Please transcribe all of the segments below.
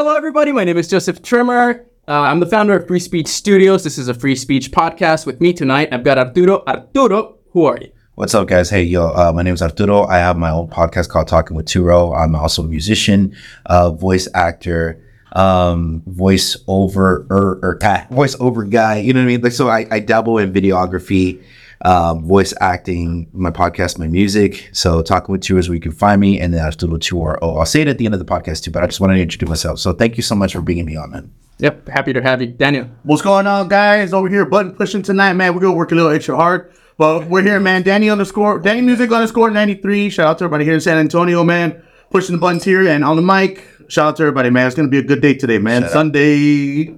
Hello, everybody. My name is Joseph Trimmer. Uh, I'm the founder of Free Speech Studios. This is a free speech podcast. With me tonight, I've got Arturo. Arturo, who are you? What's up, guys? Hey, yo, uh, my name is Arturo. I have my own podcast called Talking with Turo. I'm also a musician, uh, voice actor, um, voice over or, or ah, voice over guy. You know what I mean? Like, so I, I dabble in videography, um, voice acting, my podcast, my music. So Talking with Turo is where you can find me, and then Arturo Two Oh, I'll say it at the end of the podcast too, but I just wanted to introduce myself. So thank you so much for bringing me on, man. Yep, happy to have you, Daniel. What's going on, guys? Over here, button pushing tonight, man. We're gonna work a little extra hard, but we're here, man. Danny underscore Danny Music underscore ninety three. Shout out to everybody here in San Antonio, man. Pushing the buttons here and on the mic. Shout out to everybody, man. It's gonna be a good day today, man. Sunday.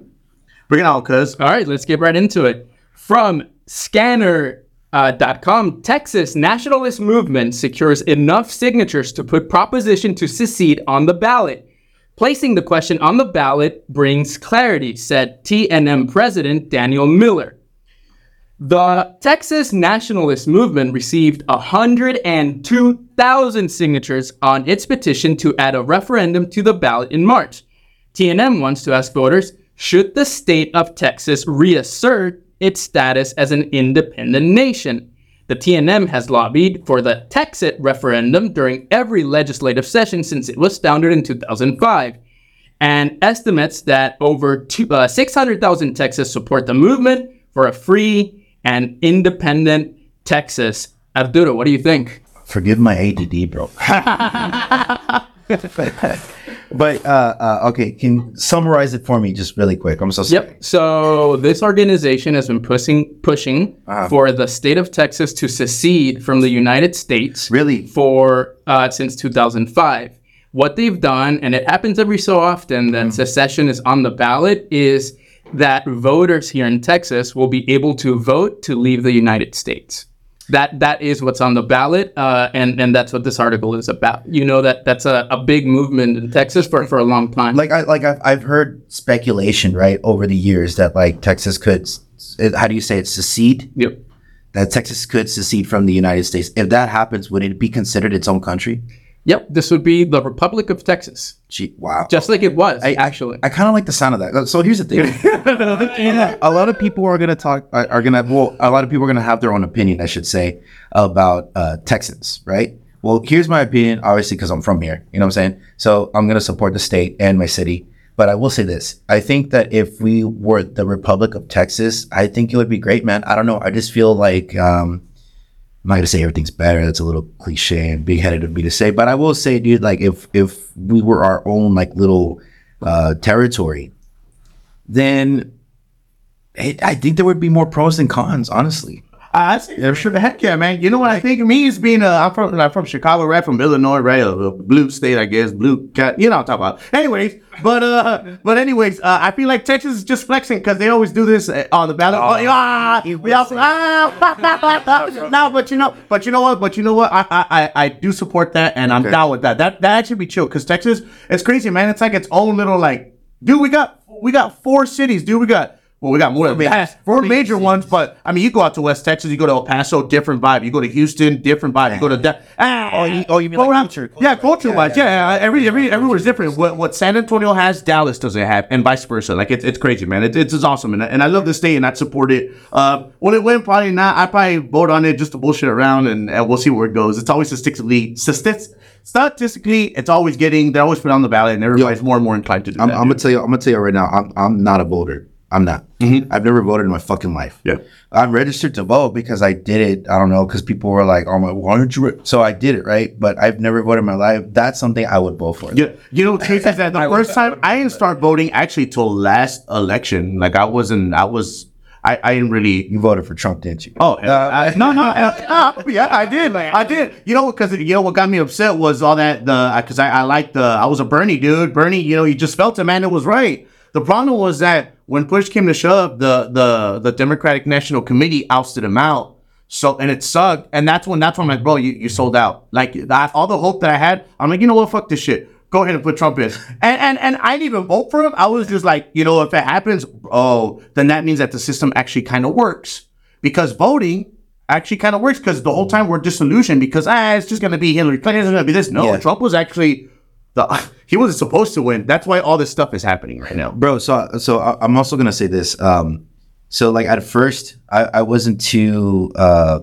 Bring it out, cuz. All right, let's get right into it. From scanner. Uh, .com, Texas nationalist movement secures enough signatures to put proposition to secede on the ballot. Placing the question on the ballot brings clarity, said TNM President Daniel Miller. The Texas nationalist movement received 102,000 signatures on its petition to add a referendum to the ballot in March. TNM wants to ask voters should the state of Texas reassert its status as an independent nation? The TNM has lobbied for the Texit referendum during every legislative session since it was founded in 2005 and estimates that over uh, 600,000 Texas support the movement for a free and independent Texas. Arturo, what do you think? Forgive my ADD, bro. but uh, uh, okay, can summarize it for me just really quick? I'm so sorry. Yep. So this organization has been pushing pushing Uh-huh. for the state of Texas to secede from the United States. Really? For uh, since 2005. What they've done, and it happens every so often that Mm-hmm. secession is on the ballot, is that voters here in Texas will be able to vote to leave the United States. That that is what's on the ballot, uh, and and that's what this article is about. You know that that's a, a big movement in Texas for, for a long time. like I like I've, I've heard speculation right over the years that like Texas could how do you say it secede yep. that Texas could secede from the United States if that happens would it be considered its own country Yep, this would be the Republic of Texas, Gee, wow just like it was I- actually. I kind of like the sound of that so here's the thing a lot of people are gonna talk are, are gonna well a lot of people are gonna have their own opinion I should say about uh, Texans right well here's my opinion obviously because I'm from here you know what I'm saying so I'm gonna support the state and my city But I will say this: I think that if we were the Republic of Texas, I think it would be great, man. I don't know. I just feel like um, I'm not gonna say everything's better. That's a little cliche and big headed of me to say, but I will say, dude, like if if we were our own like little uh, territory, then it, I think there would be more pros than cons, honestly. I see. Yeah, sure. The heck yeah, man. You know what I think? Me is being a. I'm from. I'm from Chicago, right? From Illinois, right? A, blue state, I guess. Blue cat. You know what I'm talking about. Anyways, but uh, but anyways, uh, I feel like Texas is just flexing because they always do this uh, on the ballot. Oh, ah, we also ah, no, but you know, but you know what? But you know what? I I I, I do support that, and I'm down with that. That that actually be chill because Texas, it's crazy, man. It's like its own little like, dude. We got we got four cities, dude. We got. Well, we got more than that. Four major ones, but I mean, you go out to West Texas, you go to El Paso, different vibe. You go to Houston, different vibe. You go to De- ah, Oh, you- oh, you mean like around- culture- Yeah, culture. culture Yeah, wise, yeah, yeah. Every every everywhere's different. What what San Antonio has, Dallas doesn't have, and vice versa. Like it's it's crazy, man. It, it's, it's awesome, and, I- and I love the state, and I support it. Uh, will it win? Probably not. I probably vote on it just to bullshit around, and, and we'll see where it goes. It's always statistically statis- statistically, it's always getting. They're always put on the ballot, and everybody's more and more inclined to do I'm, that. I'm gonna tell you. I'm gonna tell you right now. I'm I'm not a voter. I'm not. I've never voted in my fucking life. Yeah. I'm registered to vote because I did it. I don't know because people were like, "Oh my, why don't you?" Re-? So I did it, right? But I've never voted in my life. That's something I would vote for. Yeah, you know, crazy is that the first time I didn't start voting actually till last election. Like I wasn't, I was, I, I didn't really. You voted for Trump, didn't you? Oh uh, no, no, uh, uh, yeah, I did, I did. You know, because you know what got me upset was all that the because I, I liked the I was a Bernie dude. Bernie, you know, you just felt it, man. It was right. The problem was that when push came to shove, the the the Democratic National Committee ousted him out. So and it sucked, and that's when that's when I'm like, bro, you, you sold out. Like that, all the hope that I had, I'm like, you know what, fuck this shit. Go ahead and put Trump in, and and and I didn't even vote for him. I was just like, you know, if it happens, oh, then that means that the system actually kind of works because voting actually kind of works because the whole time we're disillusioned because ah, it's just gonna be Hillary Clinton, it's gonna be this. No, Yeah. Trump was actually the he wasn't supposed to win. That's why all this stuff is happening right now. bro. So so I- I'm also gonna say this. Um, so like at first, I, I wasn't too uh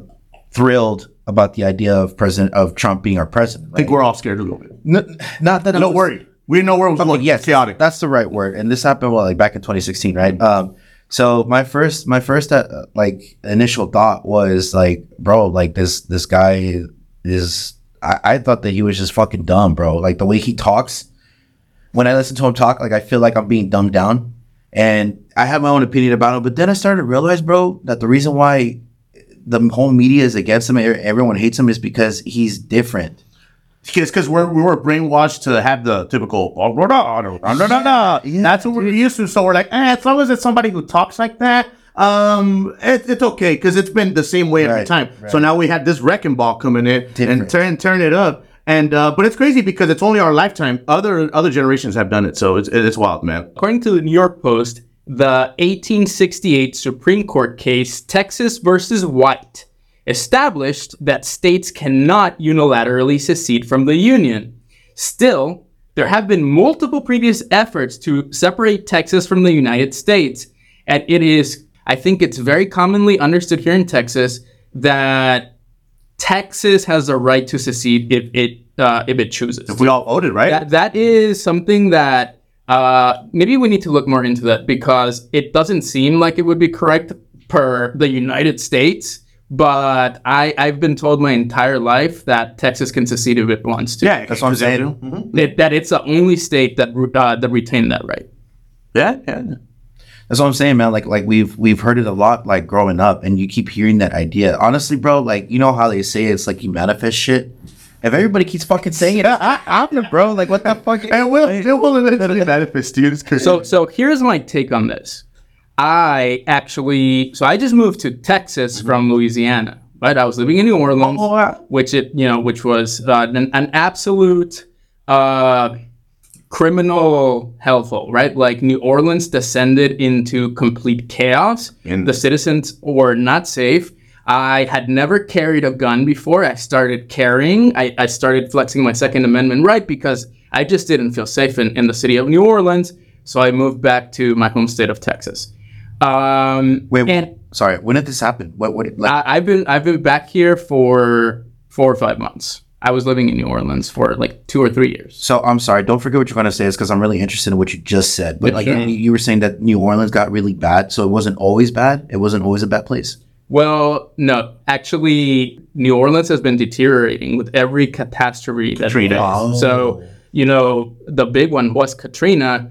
thrilled about the idea of president of Trump being our president. I think we're all scared a little bit. N- not that I No worried. We didn't know where it was going. yes, chaotic. That's the right word. And this happened well, like back in 2016, right? Um, so my first, my first, uh, like initial thought was like, bro, like this, this guy is. I, I thought that he was just fucking dumb, bro. Like the way he talks. When I listen to him talk, like I feel like I'm being dumbed down, and I have my own opinion about him. But then I started to realize, bro, that the reason why the whole media is against him, everyone hates him, is because he's different. It's because we're we were brainwashed to have the typical "Oh, no, no, no, no, no, no." That's what we're used to. So we're like, eh, as long as it's somebody who talks like that, um, it, it's okay because it's been the same way every Right, time. So now we had this wrecking ball coming in and Different. turn turn it up. And uh, but it's crazy because it's only our lifetime. Other other generations have done it, so it's it's wild, man. According to the New York Post, the 1868 Supreme Court case Texas versus White established that states cannot unilaterally secede from the Union. Still, there have been multiple previous efforts to separate Texas from the United States, and it is, I think it's very commonly understood here in Texas that Texas has a right to secede if it uh, if it chooses. If we all voted, right? That that is something that uh, maybe we need to look more into that because it doesn't seem like it would be correct per the United States. But I I've been told my entire life that Texas can secede if it wants to. yeah, That's what I'm saying. Mhm. That, that it's the only state that re- uh, that retained that right. Yeah, yeah. That's what I'm saying, man. Like, like we've we've heard it a lot, like growing up, and you keep hearing that idea. Honestly, bro, like you know how they say it's like you manifest shit. If everybody keeps fucking saying it, I, I, I'm bro. Like, what the fuck? And we'll, it will eventually manifest, dude. It's crazy. So so here's my take on this. I actually so I just moved to Texas from Louisiana. Right, I was living in New Orleans, Oh, wow. which it you know which was uh, an, an absolute uh, criminal hellhole. Right, like New Orleans descended into complete chaos. In- the citizens were not safe. I had never carried a gun before. I started carrying. I, I started flexing my Second Amendment right because I just didn't feel safe in, in the city of New Orleans. So I moved back to my home state of Texas. Um, Wait, and sorry. When did this happen? What? What? Like, I, I've been I've been back here for four or five months. I was living in New Orleans for like two or three years. so I'm sorry. Don't forget what you're gonna say, is because I'm really interested in what you just said. But Yeah, like, sure. you- were saying that New Orleans got really bad, so it wasn't always bad. It wasn't always a bad place. Well, no, actually, New Orleans has been deteriorating with every catastrophe that Katrina. face. So, oh. you know, the big one was Katrina.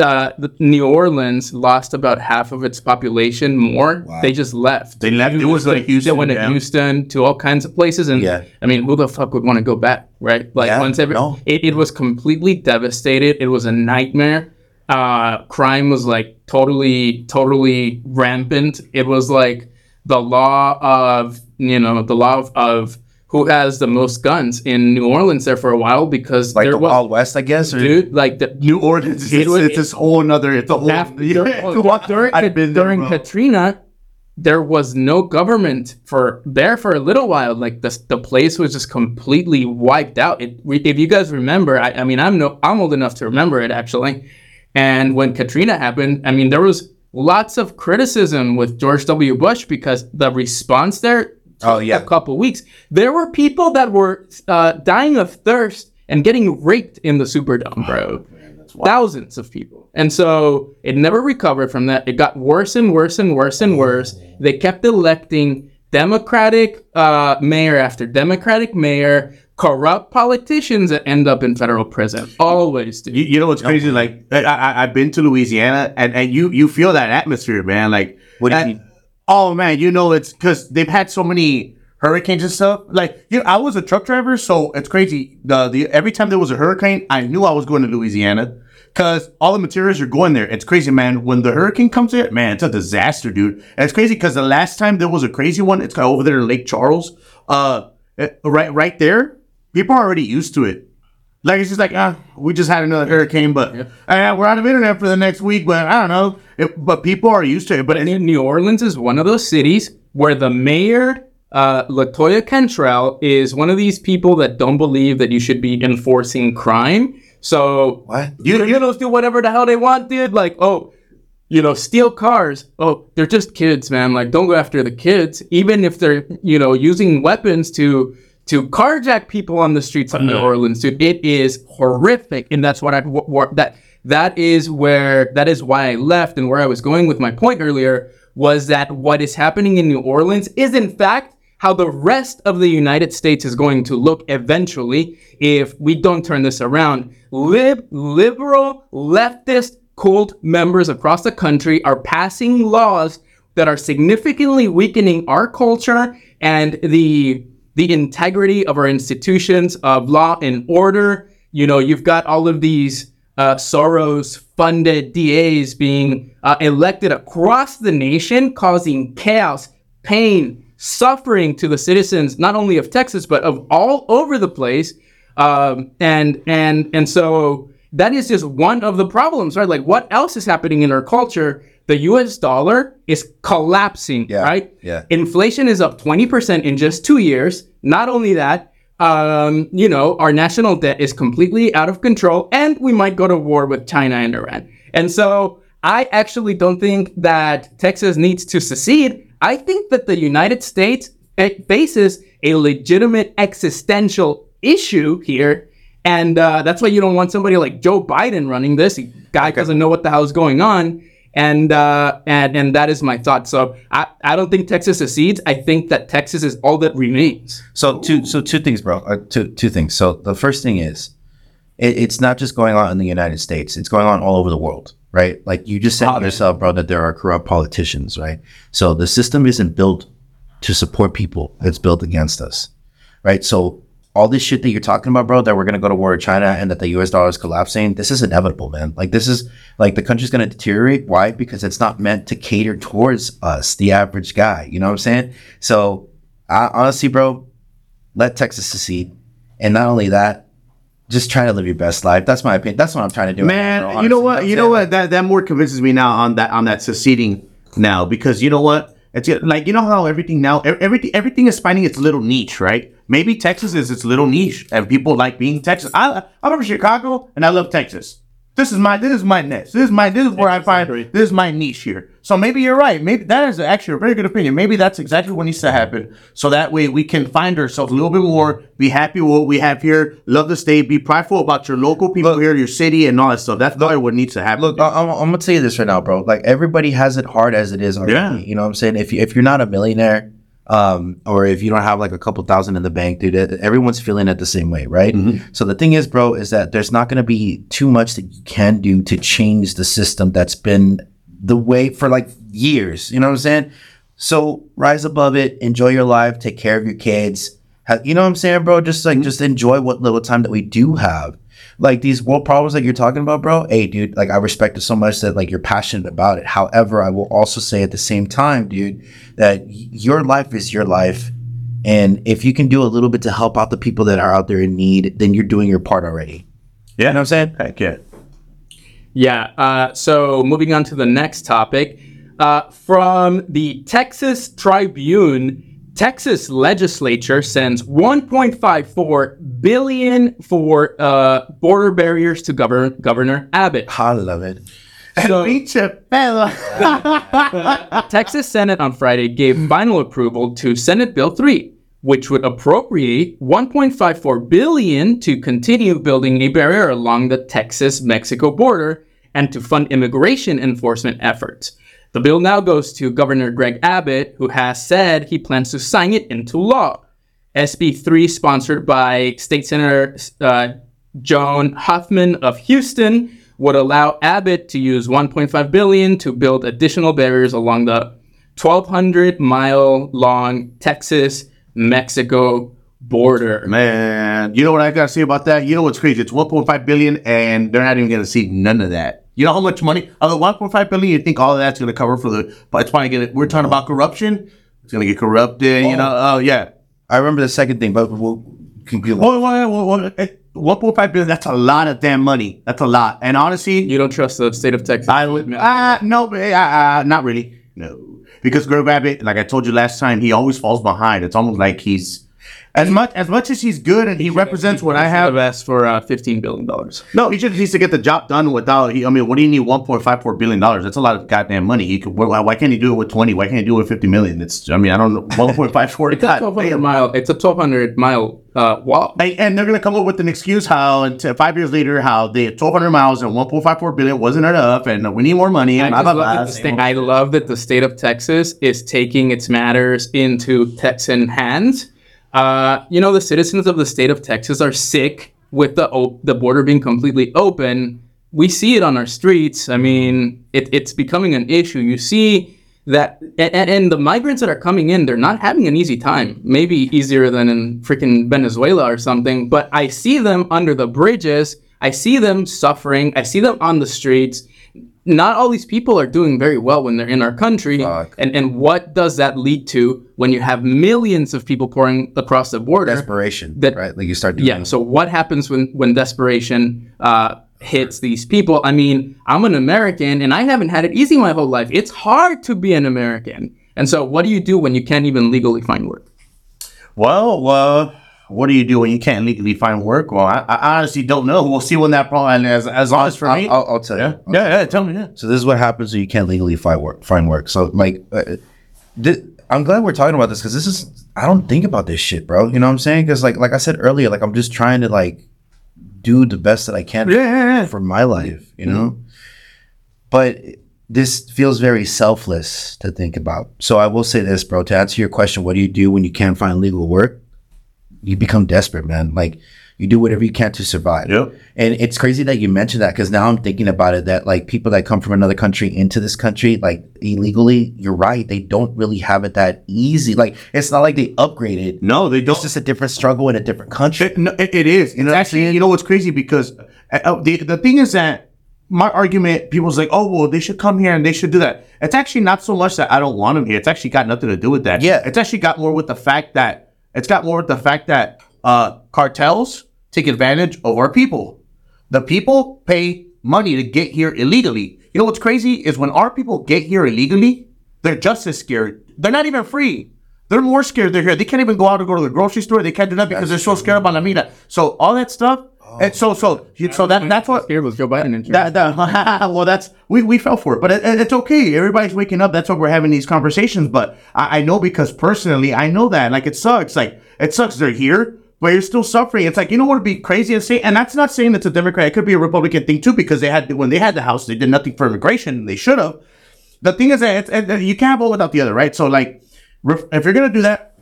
Uh, New Orleans lost about half of its population more. They just left. They left. It was like They Houston. went to yeah. Houston to all kinds of places, and Yeah. I mean, who the fuck would want to go back, right? Like Yeah, once every, no. it, it was completely devastated. It was a nightmare. Uh, crime was like totally, totally rampant. It was like the law of you know the law of, of who has the most guns in New Orleans there for a while because Like the was Wild West, I guess. Or, dude like the New Orleans. It's, It was- it's this whole another. It's a whole. after, yeah, during, I've been there, during bro. Katrina, there was no government for there for a little while. Like the the place was just completely wiped out. It, if you guys remember, I, I mean, I'm no, I'm old enough to remember it actually. And when Katrina happened, I mean, there was lots of criticism with George W. Bush because the response there. Oh, yeah. a couple weeks. There were people that were uh, dying of thirst and getting raped in the Superdome, bro thousands of people. And so it never recovered from that. It got worse and worse and worse and worse. They kept electing Democratic uh, mayor after Democratic mayor, corrupt politicians that end up in federal prison. Always do. You, you know what's crazy? Like I, I, I've been to Louisiana, and, and you you feel that atmosphere, man. Like What do you that- mean? Oh man, you know it's because they've had so many hurricanes and stuff. Like you know, I was a truck driver, so it's crazy. The the every time there was a hurricane, I knew I was going to Louisiana because all the materials are going there. It's crazy, man. When the hurricane comes there, man, it's a disaster, dude. And it's crazy because the last time there was a crazy one, it's over there in Lake Charles. Uh, right right there, people are already used to it. Like it's just like ah, we just had another hurricane, but uh, we're out of internet for the next week. But I don't know. It, but people are used to it. But New Orleans is one of those cities where the mayor uh, Latoya Cantrell is one of these people that don't believe that you should be enforcing crime. So What? you you know do whatever the hell they want, dude. Like oh, you know, steal cars. Oh, they're just kids, man. Like don't go after the kids, even if they're you know using weapons to to carjack people on the streets of New uh-huh. Orleans, dude. It is horrific, and that's what I that that is where that is why I left and where I was going with my point earlier was that what is happening in New Orleans is in fact how the rest of the United States is going to look eventually if we don't turn this around. Lib- liberal, leftist cult members across the country are passing laws that are significantly weakening our culture and the the integrity of our institutions of law and order. You know, you've got all of these uh, Soros funded DAs being uh, elected across the nation, causing chaos, pain, suffering to the citizens, not only of Texas, but of all over the place. Um, and, and, and so that is just one of the problems, right? Like, what else is happening in our culture? The US dollar is collapsing, Yeah, right? yeah. Inflation is up 20% in just two years. Not only that, um, you know, our national debt is completely out of control, and we might go to war with China and Iran. And so I actually don't think that Texas needs to secede. I think that the United States eh, faces a legitimate existential issue here. And uh, that's why you don't want somebody like Joe Biden running this. He, guy doesn't know what the hell is going on. And, uh, and and that is my thought. So I, I don't think Texas secedes. I think that Texas is all that remains. So two, so two things, bro. Uh, two, two things. So the first thing is, it, it's not just going on in the United States. It's going on all over the world, right? Like you just said yourself, bro, that there are corrupt politicians, right? So the system isn't built to support people. It's built against us, right? So all this shit that you're talking about, bro, that we're gonna go to war with China and that the U.S. dollar is collapsing, this is inevitable, man. Like this is like the country's gonna deteriorate. Why? Because it's not meant to cater towards us, the average guy. You know what I'm saying? So I, honestly, bro, let Texas secede, and not only that, just try to live your best life. That's my opinion. That's what I'm trying to do. Man, you know what? You know what? That that more convinces me now on that on that seceding now because you know what? It's like you know how everything now everything everything is finding its little niche, right? Maybe Texas is its little niche, and people like being Texas. I I'm from Chicago, and I love Texas. This is my this is my niche. This is my this is where I find this is my niche here. So maybe you're right. Maybe that is actually a very good opinion. Maybe that's exactly what needs to happen. So that way we can find ourselves a little bit more, be happy with what we have here, love the state, be prideful about your local people here, your city, and all that stuff. That's probably what needs to happen. Look, I- I'm, I'm gonna tell you this right now, bro. Like everybody has it hard as it is already. Yeah. You know what I'm saying? If you, if you're not a millionaire, um, or if you don't have like a couple thousand in the bank, dude, everyone's feeling it the same way, right? So the thing is, bro, is that there's not gonna be too much that you can do to change the system that's been the way for like years. You know what I'm saying? So rise above it, enjoy your life, take care of your kids. Ha- You know what I'm saying, bro? Just like just enjoy what little time that we do have. Like these world problems that you're talking about, bro. Hey, dude, like I respect it so much that like you're passionate about it. However, I will also say at the same time, dude, that your life is your life. And if you can do a little bit to help out the people that are out there in need, then you're doing your part already. yeah, You know what I'm saying? heck yeah. Yeah. Uh, so moving on to the next topic, uh, from the Texas Tribune, Texas legislature sends 1.54 billion for uh, border barriers to Governor Governor Abbott. I love it. So, Texas Senate on Friday gave final approval to Senate Bill 3, which would appropriate 1.54 billion to continue building a barrier along the Texas-Mexico border and to fund immigration enforcement efforts. The bill now goes to Governor Greg Abbott, who has said he plans to sign it into law. SB 3, sponsored by State Senator uh, Joan Huffman of Houston, would allow Abbott to use 1.5 billion to build additional barriers along the 1,200 mile long Texas Mexico border. Man, you know what I gotta say about that? You know what's crazy? It's 1.5 billion, and they're not even gonna see none of that. You know how much money? Of the 1.5 billion, you think all of that's gonna cover for the? But it's probably gonna. We're talking about corruption. It's gonna get corrupted. You know? Oh yeah. I remember the second thing, but we'll conclude. Well, well, well, well, eh, 1.5 billion. That's a lot of damn money. That's a lot. And honestly, You don't trust the state of Texas? I would. Uh, no, uh, not really. No. because Greg Abbott, like I told you last time, he always falls behind. It's almost like he's as much as much as he's good and he represents what I have. asked for uh, fifteen billion dollars. No, he just needs to get the job done without. He, I mean, what do you need? One point five four billion dollars. That's a lot of goddamn money. He could. Why, why can't he do it with twenty? Why can't he do it with fifty million? It's. I mean, I don't know. One point five four. It's a twelve hundred mile. It's a twelve hundred mile uh, walk. And, and they're gonna come up with an excuse how, and five years later, how the twelve hundred miles and one point five four billion wasn't enough, and we need more money. And just blah, blah, love blah. state, I love that the state of Texas is taking its matters into Texan hands. Uh, you know, the citizens of the state of Texas are sick with the op- the border being completely open. We see it on our streets. I mean, it, it's becoming an issue. You see that, and, and the migrants that are coming in, they're not having an easy time. Maybe easier than in freaking Venezuela or something. But I see them under the bridges. I see them suffering. I see them on the streets not all these people are doing very well when they're in our country. Fuck. And and what does that lead to when you have millions of people pouring across the border? Desperation, That- right? Like you start doing Yeah. So what happens when when desperation uh, hits these people? I mean, I'm an American and I haven't had it easy my whole life. It's hard to be an American. And so, what do you do when you can't even legally find work? Well, uh, what do you do when you can't legally find work? Well, I, I honestly don't know. We'll see when that problem. As as long as for me, I'll, I'll, I'll tell yeah, you. yeah, yeah. Tell me, yeah. So this is what happens when you can't legally find work. Find work. So like, uh, I'm glad we're talking about this because this is I don't think about this shit, bro. You know what I'm saying? Because like like I said earlier, like I'm just trying to like do the best that I can Yeah, yeah, yeah. for my life. You know, but this feels very selfless to think about. So I will say this, bro. To answer your question, what do you do when you can't find legal work? You become desperate, man. Like you do whatever you can to survive. Yep. And it's crazy that you mentioned that because now I'm thinking about it that like people that come from another country into this country, like illegally, you're right. They don't really have it that easy. Like it's not like they upgraded. No, they don't. It's just a different struggle in a different country. It, no, it, it is. It's know actually, you know what's crazy because uh, uh, the the thing is that my argument, people's like, oh well, they should come here and they should do that. It's actually not so much that I don't want them here. It's actually got nothing to do with that. Yeah. it's actually got more with the fact that it's got more with the fact that uh, cartels take advantage of our people. The people pay money to get here illegally. You know what's crazy is when our people get here illegally, they're just as scared. They're not even free. They're more scared they're here. They can't even go out and go to the grocery store. They can't do that because they're so scared about la mina. So all that stuff. Oh. and so so you- so that that's what Here was Joe Biden. insurance. that, that well that's we, we fell for it but it, it- it's okay. Everybody's waking up. That's why we're having these conversations but I, I know because personally i know that like it sucks. Like it sucks they're here but you're still suffering. It's like you know what would be crazy and say? And that's not saying it's a democrat. It could be a republican thing too because they had when they had the house they did nothing for immigration. They should have. The thing is that it's, it, you can't have one without the other right? So like if you're gonna do that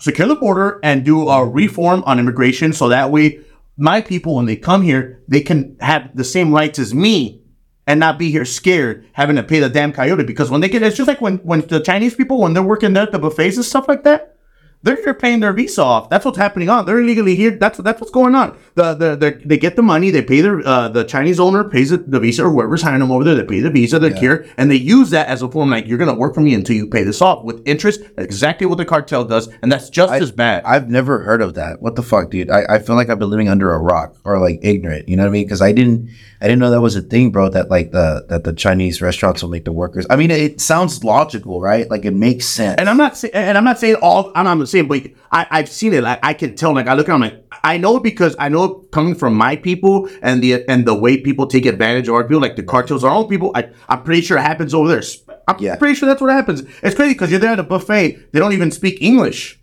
secure the border and do a reform on immigration so that way my people when they come here they can have the same rights as me and not be here scared having to pay the damn coyote because when they get it's just like when when the chinese people when they're working there at the buffets and stuff like that they're here paying their visa off. That's what's happening on. They're illegally here. That's that's what's going on. The the, the they get the money. They pay their uh, the Chinese owner pays the, the visa or whoever's hiring them over there. They pay the visa. They're here and they use that as a form like you're gonna work for me until you pay this off with interest. Exactly what the cartel does, and that's just as bad. I've never heard of that. What the fuck, dude? I, I feel like I've been living under a rock or like ignorant. You know what I mean? Because I didn't I didn't know that was a thing, bro. That like the that the Chinese restaurants will make the workers. I mean, it sounds logical, right? Like it makes sense. and I'm not saying, and I'm not saying all. I'm not saying, but I, I've seen it. Like I can tell. Like I look at, I'm like, I know because I know coming from my people and the and the way people take advantage of our people, like the cartels, our own people. I, I'm pretty sure it happens over there. I'm Yeah. pretty sure that's what happens. It's crazy because you're there at a buffet. They don't even speak English,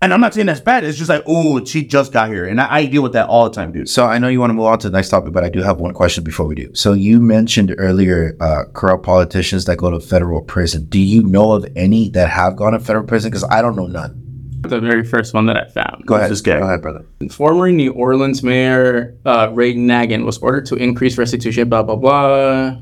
and I'm not saying that's bad. It's just like, oh, she just got here, and I, I deal with that all the time, dude. So I know you want to move on to the next topic, but I do have one question before we do. So you mentioned earlier uh, corrupt politicians that go to federal prison. Do you know of any that have gone to federal prison? Because I don't know none. The very first one that I found. Go ahead. this guy? Go ahead, brother. Former New Orleans Mayor uh, Ray Nagin was ordered to increase restitution. Blah blah blah.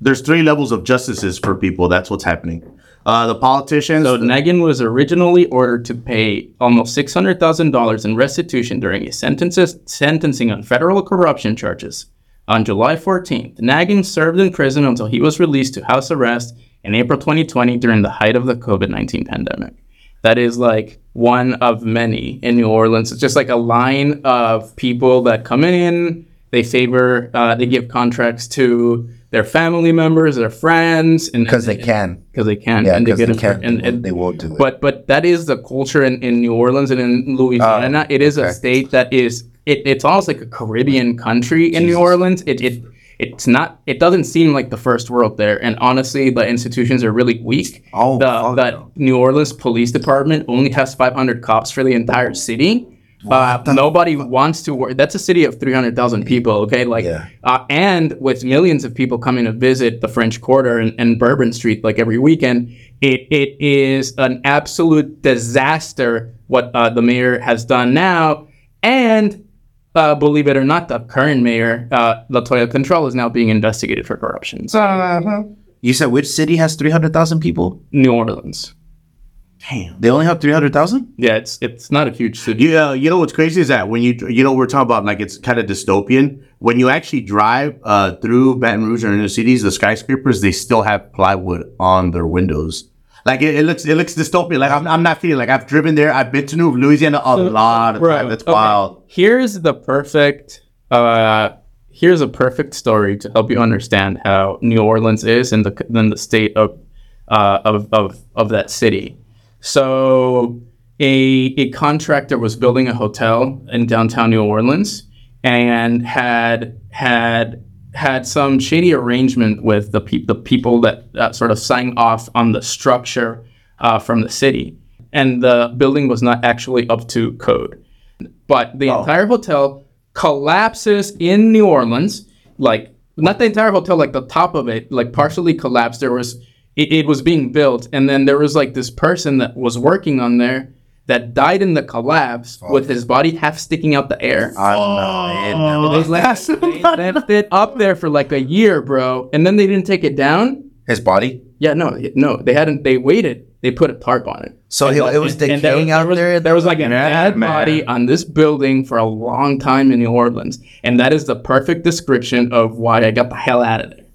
There's three levels of justices for people. That's what's happening. Uh, the politicians. So Nagin was originally ordered to pay almost six hundred thousand dollars in restitution during his sentences sentencing on federal corruption charges. On July 14th, Nagin served in prison until he was released to house arrest in April 2020 during the height of the COVID 19 pandemic. That is like one of many in New Orleans. It's just like a line of people that come in, they favor uh, they give contracts to their family members, their friends, and Because they can. because they can, Yeah, and they get they it, can. and, and they won't do it. but but that is the culture in, in New Orleans and in Louisiana. it is a state that is it, it's almost like a Caribbean country in New Orleans. It, it it's not it doesn't seem like the first world there. And honestly, the institutions are really weak. Oh, the fuck the no. New Orleans Police Department only has 500 cops for the entire city. Uh, nobody wants to work. That's a city of 300,000 people. Okay, like, Yeah. uh, and with millions of people coming to visit the French Quarter and, and Bourbon Street like every weekend, it it is an absolute disaster what uh, the mayor has done now. And uh, believe it or not, the current mayor, uh, Latoya Cantrell, is now being investigated for corruption. So, You said which city has 300,000 people? New Orleans. Damn. They only have 300,000? Yeah, it's it's not a huge city. You, uh, you know what's crazy is that when you you know we're talking about like it's kind of dystopian. When you actually drive uh, through Baton Rouge or inner cities, the skyscrapers they still have plywood on their windows. Like it, it looks it looks dystopian. Like I'm, I'm not feeling like I've driven there. I've been to New Louisiana a lot of time. That's okay. wild. Here's the perfect uh here's a perfect story to help you understand how New Orleans is and the then the state of uh of of, of that city. So a a contractor was building a hotel in downtown New Orleans and had had had some shady arrangement with the pe- the people that uh, sort of signed off on the structure uh, from the city, and the building was not actually up to code. But the entire hotel collapses in New Orleans, like not the entire hotel, like the top of it, like partially collapsed. There was it, it was being built, and then there was like this person that was working on there that died in the collapse with his body half sticking out the air. I don't know. They left, they left it up there for like a year, bro, and then they didn't take it down. His body? Yeah, no, no, they hadn't. They waited. They put a tarp on it. So he, it was And- and decaying there, out was, there? There was like a dead man. body on this building for a long time in New Orleans, and that is the perfect description of why I got the hell out of there.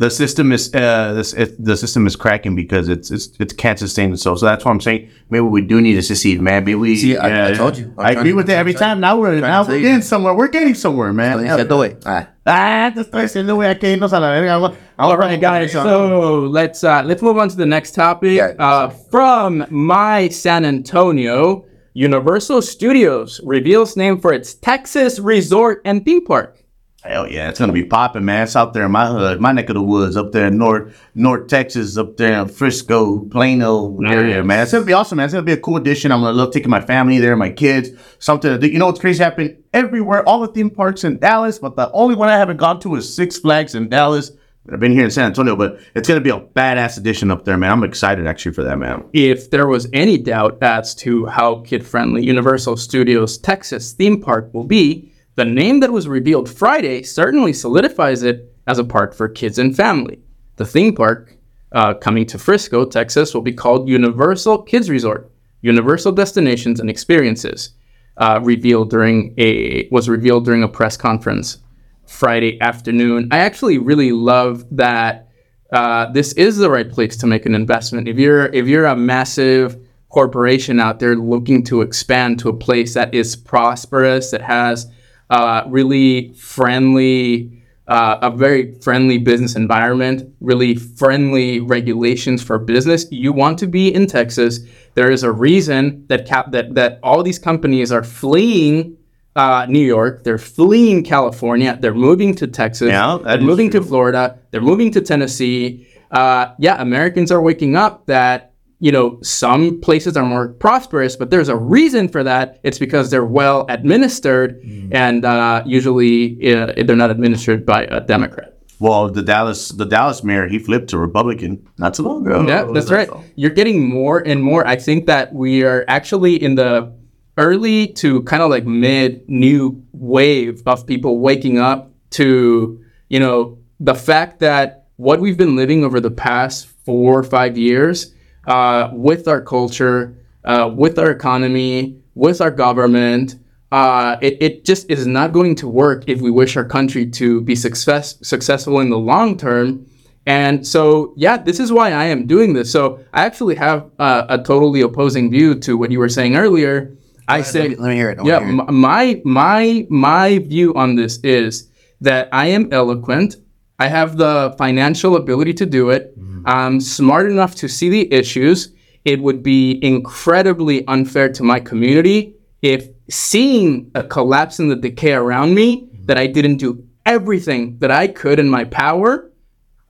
The system is uh this it, the system is cracking because it's it's it's can't sustain itself. So that's what I'm saying maybe we do need to secede, man. Maybe we. See, I- I told you. I'm I agree to- with that every time. Now we're now we're getting somewhere. We're getting somewhere, man. He said, "No way." Ah. Ah, te estoy diciendo, güey, aquí nos a la verga. All right, guys. So let's uh, let's move on to the next topic. Yeah. Uh, from my San Antonio, Universal Studios reveals name for its Texas resort and theme park. Hell yeah, it's gonna be popping, man. It's out there in my hood, my neck of the woods, up there in North North Texas, up there in Frisco, Plano area, man. It's gonna be awesome, man. It's gonna be a cool addition. I'm gonna love taking my family there, my kids, something. You know what's crazy happening everywhere, all the theme parks in Dallas, but the only one I haven't gone to is Six Flags in Dallas. I've been here in San Antonio, but it's gonna be a badass addition up there, man. I'm excited actually for that, man. If there was any doubt as to how kid friendly Universal Studios Texas theme park will be, the name that was revealed Friday certainly solidifies it as a park for kids and family. The theme park uh, coming to Frisco, Texas, will be called Universal Kids Resort, Universal Destinations and Experiences. Uh, revealed during a was revealed during a press conference Friday afternoon. I actually really love that uh, this is the right place to make an investment. If you're if you're a massive corporation out there looking to expand to a place that is prosperous, that has uh, really friendly, uh, a very friendly business environment, really friendly regulations for business, you want to be in Texas. There is a reason that cap that that all these companies are fleeing uh, New York. They're fleeing California. They're moving to Texas. Yeah, they're moving true. to Florida. They're moving to Tennessee. Uh, yeah, Americans are waking up that you know some places are more prosperous, but there's a reason for that. It's because they're well administered, and uh, usually uh, they're not administered by a Democrat. Well, the Dallas the Dallas mayor he flipped to Republican not too long ago. Yeah, that's right. You're getting more and more. I think that we are actually in the early to kind of like mid new wave of people waking up to, you know, the fact that what we've been living over the past four or five years uh, with our culture, uh, with our economy, with our government, uh, it, it just is not going to work if we wish our country to be success successful in the long term. And so, yeah, this is why I am doing this. So I actually have uh, a totally opposing view to what you were saying earlier. I say, let me, let me hear it. I yeah, hear it. my my my view on this is that I am eloquent. I have the financial ability to do it. Mm-hmm. I'm smart enough to see the issues. It would be incredibly unfair to my community if seeing a collapse in the decay around me Mm-hmm. that I didn't do everything that I could in my power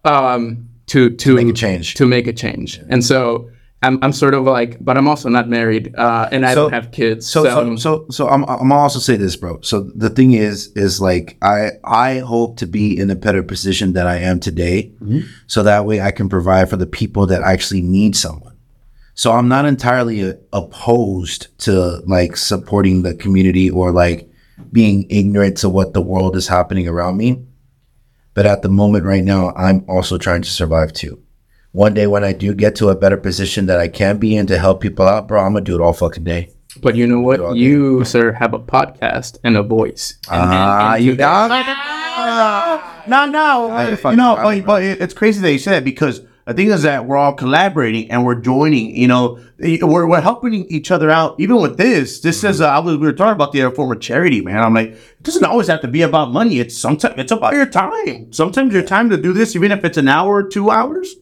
um, to to make a change. To make a change, and so I'm, I'm sort of like, but I'm also not married, uh, and I So- don't have kids. So, so, so, so I'm, I'm also say this, bro. So the thing is, is like I, I hope to be in a better position than I am today, so that way I can provide for the people that actually need someone. So I'm not entirely uh, opposed to like supporting the community or like being ignorant to what the world is happening around me. But at the moment right now, I'm also trying to survive too. One day when I do get to a better position that I can be in to help people out, bro, I'm gonna do it all fucking day. But you know what? all You, sir, have a podcast and a voice. And- and- Ah, and you to got No, no, I- uh, fuck, you know, but, but it's crazy that you said that because the thing is that we're all collaborating and we're joining. You know, we're, we're helping each other out. Even with this, this says uh, I was we were talking about the other form of charity, man. I'm like, it doesn't always have to be about money. It's sometimes it's about your time. Sometimes your time to do this, even if it's an hour or two hours,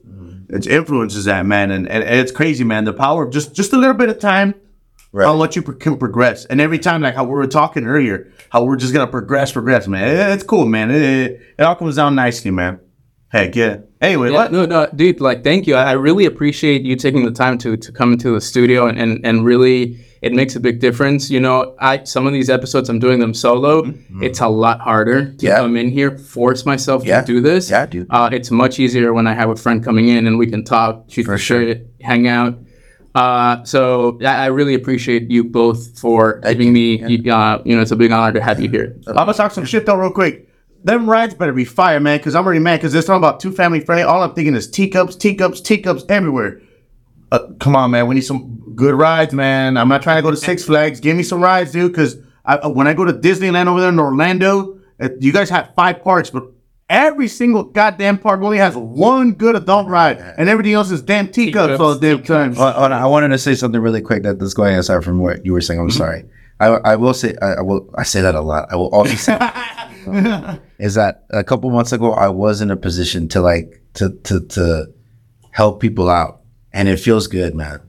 it influences that man, and, and, and it's crazy, man. The power of just just a little bit of time Right. on what you pro- can progress. And every time, like how we were talking earlier, how we're just gonna progress, progress, man. It- it's cool, man. It, it, it all comes down nicely, man. Heck yeah. Anyway, Yeah, what? no, no, dude. Like, thank you. I, I really appreciate you taking the time to to come into the studio and, and and really, it makes a big difference. You know, I some of these episodes I'm doing them solo. It's a lot harder to Mm-hmm. Yeah. come in here, force myself Yeah. to do this. Yeah, dude. Uh, it's much easier when I have a friend coming in and we can talk, shoot For sure. shit, hang out. Uh, so I, I really appreciate you both for giving me. Uh, you know, it's a big honor to have you here. I'm gonna talk some shit though, real quick. Them rides better be fire, man, because I'm already mad because they're talking about two family friendly. All I'm thinking is teacups, teacups, teacups everywhere. Uh, come on, man. We need some good rides, man. I'm not trying to go to Six Flags. Give me some rides, dude, because I, when I go to Disneyland over there in Orlando, uh, you guys have five parks, but every single goddamn park only has one good adult ride, and everything else is damn teacups all the damn time. Hold on, I wanted to say something really quick that is going aside from what you were saying. I'm sorry. I, I will say I, I will I say that a lot. I will also say is that a couple months ago I was in a position to like to to to help people out, and it feels good, man.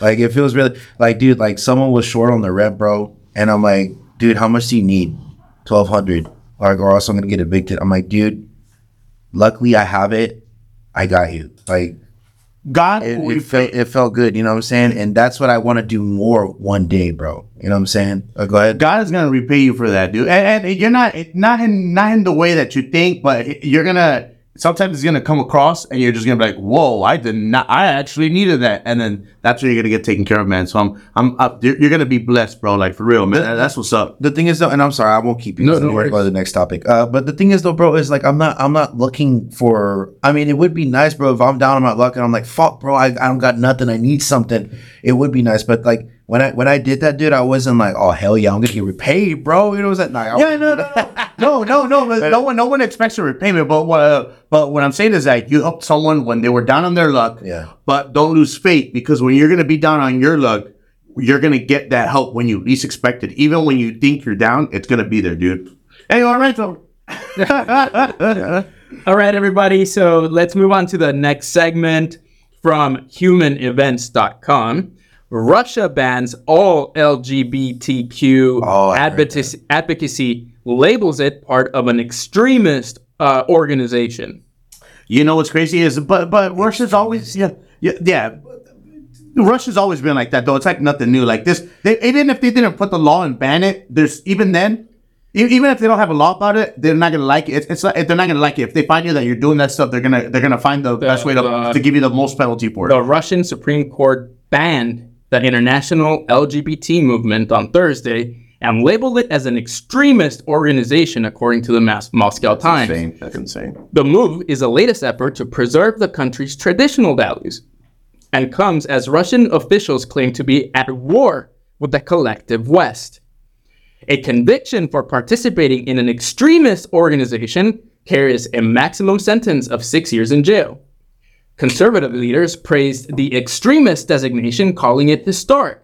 Like it feels really like, dude. Like someone was short on the rent, bro, and I'm like, dude, how much do you need? Twelve hundred. Like, or else I'm gonna get evicted. I'm like, dude. Luckily, I have it. I got you. Like God, it, it felt it felt good, you know what I'm saying? And that's what I want to do more one day, bro. You know what I'm saying? Uh, go ahead. God is gonna repay you for that, dude. And, and you're not not in not in the way that you think, but you're gonna sometimes it's gonna come across, and you're just gonna be like, "Whoa, I did not. I actually needed that." And then that's when you're gonna get taken care of, man. So I'm I'm up. You're, you're gonna be blessed, bro. Like for real, man. That's what's up. The thing is though, and I'm sorry, I won't keep you. No, No, no no worries. Go to the next topic. Uh, but the thing is though, bro, is like I'm not I'm not looking for. I mean, it would be nice, bro, if I'm down on my luck and I'm like, fuck, bro, I, I don't got nothing. I need something. It would be nice, but like when I when I did that, dude, I wasn't like, oh hell yeah, I'm gonna get repaid, bro. You know what I'm saying? Nah, Yeah, no, no, no, no, no, no. No one, no one expects a repayment. But what, uh, but what I'm saying is that you helped someone when they were down on their luck. Yeah. But don't lose faith because when you're gonna be down on your luck, you're gonna get that help when you least expect it. Even when you think you're down, it's gonna be there, dude. Anyway, all right, so. All right, everybody. So let's move on to the next segment from humanevents.com. Russia bans all LGBTQ Oh, advocacy, advocacy, labels it part of an extremist uh, organization. You know what's crazy is, but but Russia's always yeah yeah yeah. Russia's always been like that though. It's like nothing new. Like this, they, even if they didn't put the law and ban it, there's even then, e- even if they don't have a law about it, they're not gonna like it. It's, it's like, they're not gonna like it. If they find you that you're doing that stuff, they're gonna they're gonna find the, best way to, uh, to give you the most penalty for it. The Russian Supreme Court banned the international LGBT movement on Thursday and labeled it as an extremist organization, according to the Mas- Moscow Times. That's insane. The move is the latest effort to preserve the country's traditional values and comes as Russian officials claim to be at war with the collective West. A conviction for participating in an extremist organization carries a maximum sentence of six years in jail. Conservative leaders praised the extremist designation, calling it historic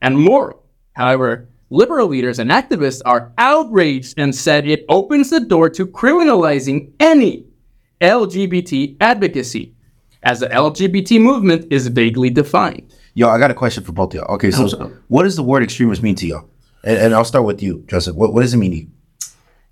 and moral. However, liberal leaders and activists are outraged and said it opens the door to criminalizing any LGBT advocacy, as the LGBT movement is vaguely defined. Yo, I got a question for both of y'all. Okay, so what does the word extremist mean to y'all? And, and I'll start with you, Joseph. What, what does it mean to you?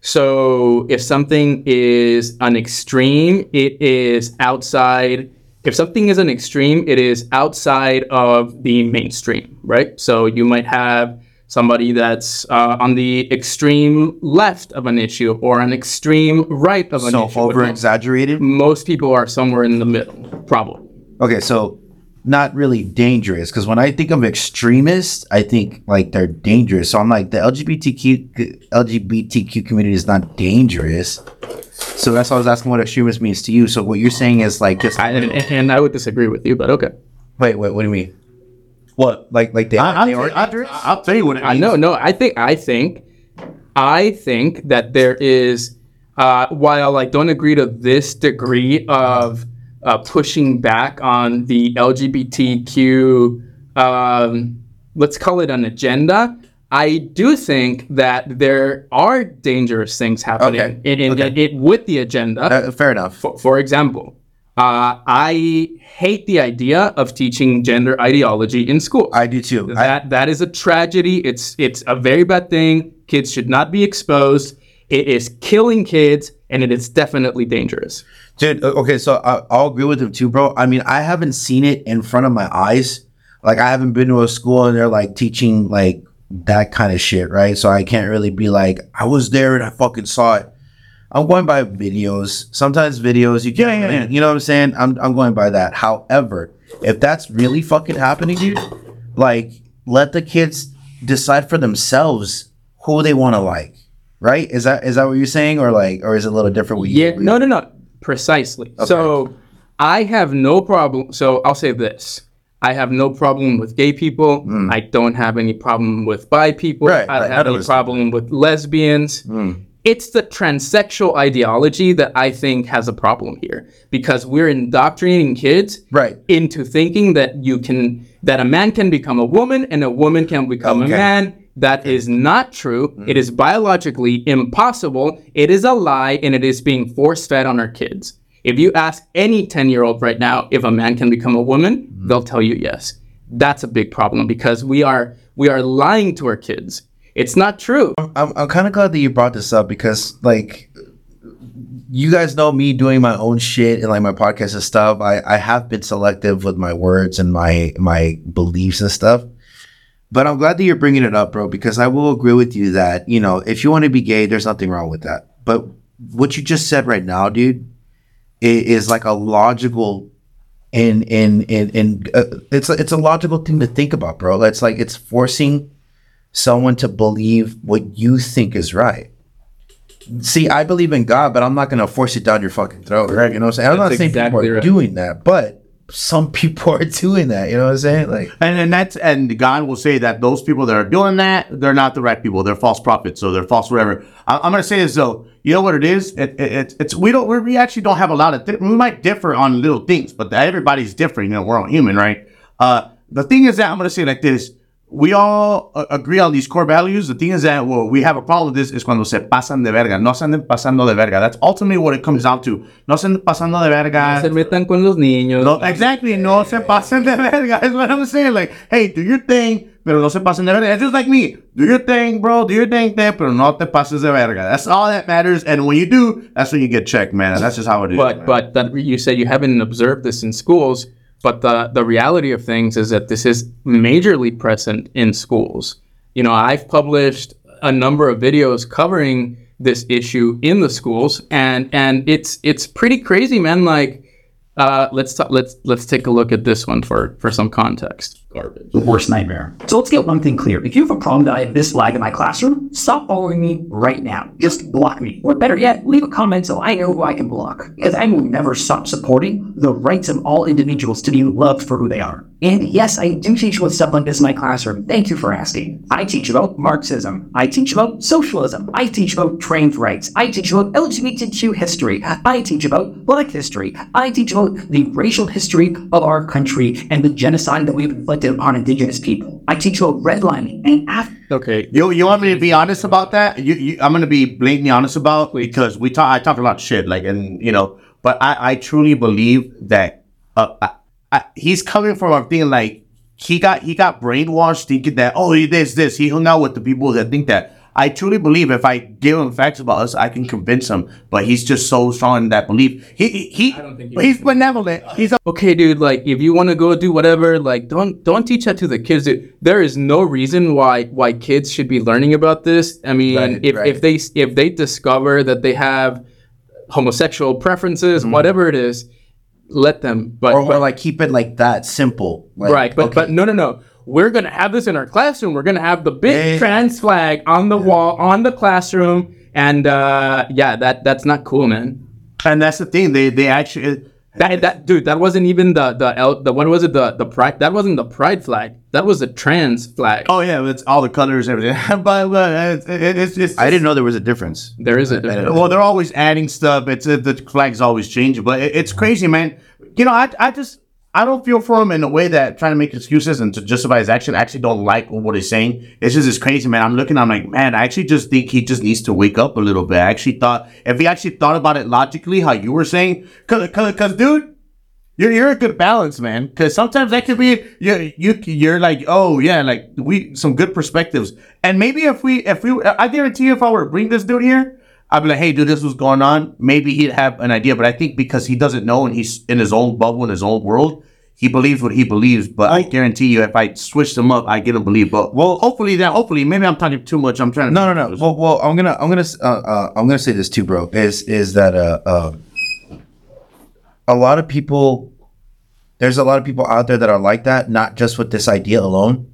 So if something is an extreme, it is outside. If something is an extreme, it is outside of the mainstream, right? So you might have somebody that's uh, on the extreme left of an issue or an extreme right of an So issue. So over exaggerated? Most people are somewhere in the middle, probably. Okay, so not really dangerous because when I think of extremists, I think like they're dangerous. So I'm like the LGBTQ LGBTQ community is not dangerous. So that's why I was asking what extremist means to you. So what you're saying is like just I, and, and I would disagree with you, but okay. wait, wait, what do you mean? What like like they, I, they I'll, are I, dangerous? I'll tell you what it I means. no, no. I think, I think, I think that there is. Uh, while I don't agree to this degree of uh, pushing back on the LGBTQ, um, let's call it an agenda, I do think that there are dangerous things happening Okay, in, in, okay. it with the agenda. Uh, fair enough. For, for example, uh, I hate the idea of teaching gender ideology in school. I do too. I, That that is a tragedy. It's it's a very bad thing. Kids should not be exposed. It is killing kids, and it is definitely dangerous. Dude, okay, so I, I'll agree with him too, bro. I mean, I haven't seen it in front of my eyes. Like, I haven't been to a school and they're like teaching like that kind of shit, right? So I can't really be like, I was there and I fucking saw it. I'm going by videos. Sometimes videos, you can't, Yeah, yeah, yeah. you know what I'm saying? I'm, I'm going by that. However, if that's really fucking happening, dude, like, let the kids decide for themselves who they want to like, right? Is that is that what you're saying, or like, or is it a little different? What you Yeah, no, no, no, precisely. So I have no problem. So I'll say this: I have no problem with gay people. I don't have any problem with bi people. Right, I don't right, have any problem with lesbians. Hmm. It's the transsexual ideology that I think has a problem here because we're indoctrinating kids Right. into thinking that you can that a man can become a woman and a woman can become Okay. a man. That is not true. It is mm-hmm. biologically impossible. It is a lie and it is being force fed on our kids. If you ask any 10 year old right now if a man can become a woman, mm-hmm. they'll tell you yes. That's a big problem because we are we are lying to our kids. It's not true. I'm, I'm kind of glad that you brought this up because like you guys know me doing my own shit and like my podcast and stuff I, I have been selective with my words and my my beliefs and stuff but i'm glad that you're bringing it up bro because i will agree with you that you know if you want to be gay there's nothing wrong with that but what you just said right now dude is like a logical and and and, and uh, it's a, it's a logical thing to think about bro it's like it's forcing someone to believe what you think is right. See, I believe in God, but I'm not going to force it down your fucking throat, right? You know what I'm saying? I'm not That's saying people exactly are right. doing that, but some people are doing that. You know what I'm saying? Like, And and that's and God will say that those people that are doing that, they're not the right people. They're false prophets, so they're false whatever. I, I'm gonna say this though. You know what it is? It, it, it's we don't we actually don't have a lot of th- we might differ on little things, but everybody's different. You know, we're all human, right? Uh, the thing is that I'm gonna say like this. We all uh, agree on these core values. The thing is that well, we have a problem with this is cuando se pasan de verga. No se anden pasando de verga. That's ultimately what it comes down to. No se anden pasando de verga. Se metan con los niños. No, exactly. No se pasen de verga. Is what I'm saying. Like, hey, do your thing, pero no se pasen de verga. It's just like me. Do your thing, bro. Do your thing there, pero no te pases de verga. That's all that matters. And when you do, that's when you get checked, man. And that's just how it is. but man. but that you said you haven't observed this in schools but the the reality of things is that this is majorly present in schools. You know i've published a number of videos covering this issue in the schools and and it's it's pretty crazy man. Like uh, let's talk, let's let's take a look at this one for for some context garbage the worst nightmare. So let's get one thing clear. If you have a problem that I have this lag in my classroom, stop following me right now. Just block me. Or better yet, leave a comment so I know who I can block. Because I will never stop supporting the rights of all individuals to be loved for who they are. And yes, I do teach about stuff like this in my classroom. Thank you for asking. I teach about Marxism. I teach about socialism. I teach about trans rights. I teach about LGBTQ history. I teach about black history. I teach about the racial history of our country and the genocide that we've inflicted inflicted on indigenous people. I teach about redlining and after Okay. You you want me to be honest about that? You, you I'm gonna be blatantly honest about because we talk I talk a lot of shit like and you know, but I I truly believe that uh I, I, he's coming from a thing like he got he got brainwashed thinking that oh he this this he hung out with the people that think that. I truly believe if I give him facts about us, I can convince him. But he's just so strong in that belief. He he, he he- but he's benevolent. He's a Okay, dude. Like, if you want to go do whatever, like, don't don't teach that to the kids. Dude. There is no reason why why kids should be learning about this. I mean, Right, if right. if they if they discover that they have homosexual preferences, whatever it is, let them. But, or, or but- like keep it like that simple. Like, right, but okay. but no, no, no. We're gonna have this in our classroom. We're gonna have the big Yeah, yeah. trans flag on the wall on the classroom, and uh, yeah, that that's not cool, man. and that's the thing. They they actually That, that dude, that wasn't even the the L, the what was it the the pride that wasn't the pride flag. That was a trans flag. Oh yeah, it's all the colors, and everything. but uh, it's, it's, it's I didn't know there was a difference. There is a difference. Well, they're always adding stuff. It's uh, the flag's always changing, but it, it's crazy, man. You know, I I just I don't feel for him in a way that trying to make excuses and to justify his action. I actually don't like what he's saying. It's just it's crazy, man. I'm looking, I'm like, man, I actually just think he just needs to wake up a little bit. I actually thought if he actually thought about it logically, how you were saying, cause, cause, cause dude. You're, you're a good balance, man. Because sometimes that could be you you you're like oh yeah like we some good perspectives. And maybe if we if we I guarantee you if I were to bring this dude here, I'd be like hey dude this was going on. Maybe he'd have an idea, but I think because he doesn't know and he's in his own bubble in his own world, he believes what he believes. But I guarantee you if I switch them up, I get him believe. But well, hopefully that hopefully maybe I'm talking too much. I'm trying to No, no, no. Well, well, I'm gonna, I'm gonna, uh, uh, I'm gonna say this too, bro. Is is that uh, uh, a lot of people? There's a lot of people out there that are like that, not just with this idea alone.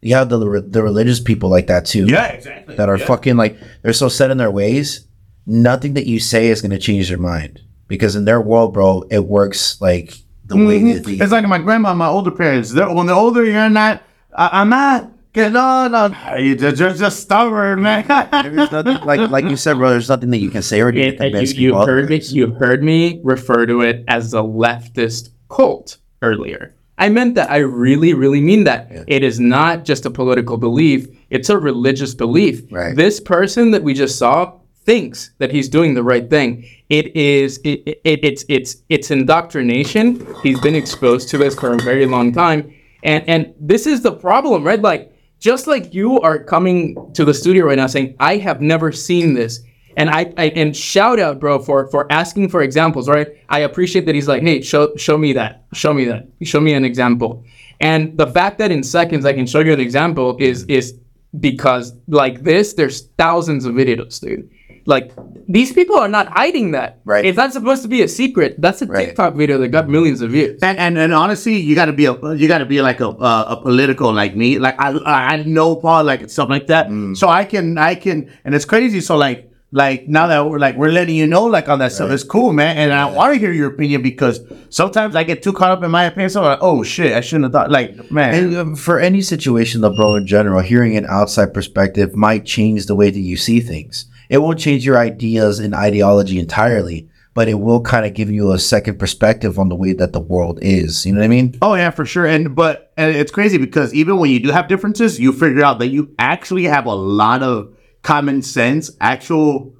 You have the the religious people like that too. yeah exactly That are fucking like they're so set in their ways. Nothing that you say is gonna change their mind because in their world, bro, it works like the way mm-hmm. that they, It's like my grandma, my older parents. They're, when they're older, you're not. I, I'm not. Get on, on. You're just, just stubborn, man. there's nothing like like you said, bro. There's nothing that you can say or do to It- you, you've heard me. You've heard me refer to it as a leftist cult earlier. I meant that. I really, really mean that. It is not just a political belief; it's a religious belief. Right. This person that we just saw thinks that he's doing the right thing. It is. It, it, it's. It's. It's indoctrination. He's been exposed to this for a very long time, and and this is the problem, right? Like just like you are coming to the studio right now saying, I have never seen this. And I, I and shout out, bro, for for asking for examples, right? I appreciate that he's like, hey, show show me that, show me that, show me an example. And the fact that in seconds I can show you an example is is because like this, there's thousands of videos, dude. Like these people are not hiding that. Right. It's not supposed to be a secret. That's a Right. TikTok video that got millions of views. and, and and honestly, you got to be a you got to be like a uh, a political like me. Like I I know Paul like stuff like that. So I can I can and it's crazy. So like like now that we're like we're letting you know like on that stuff, it's cool, man. And I want to hear your opinion because sometimes I get too caught up in my opinion. So I'm like, oh shit, I shouldn't have thought. Like man, And um, for any situation, though, bro, in general, hearing an outside perspective might change the way that you see things. It won't change your ideas and ideology entirely, but it will kind of give you a second perspective on the way that the world is. You know what I mean? Oh yeah, for sure. And but and it's crazy because even when you do have differences, you figure out that you actually have a lot of common sense, actual.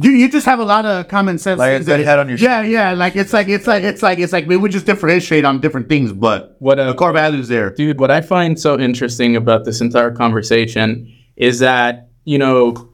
You, you just have a lot of common sense. Like a things good that- head on your Yeah, yeah. Like it's like it's like it's like it's like we would just differentiate on different things, but What uh, the core values there. dude what i find so interesting about this entire conversation is that you know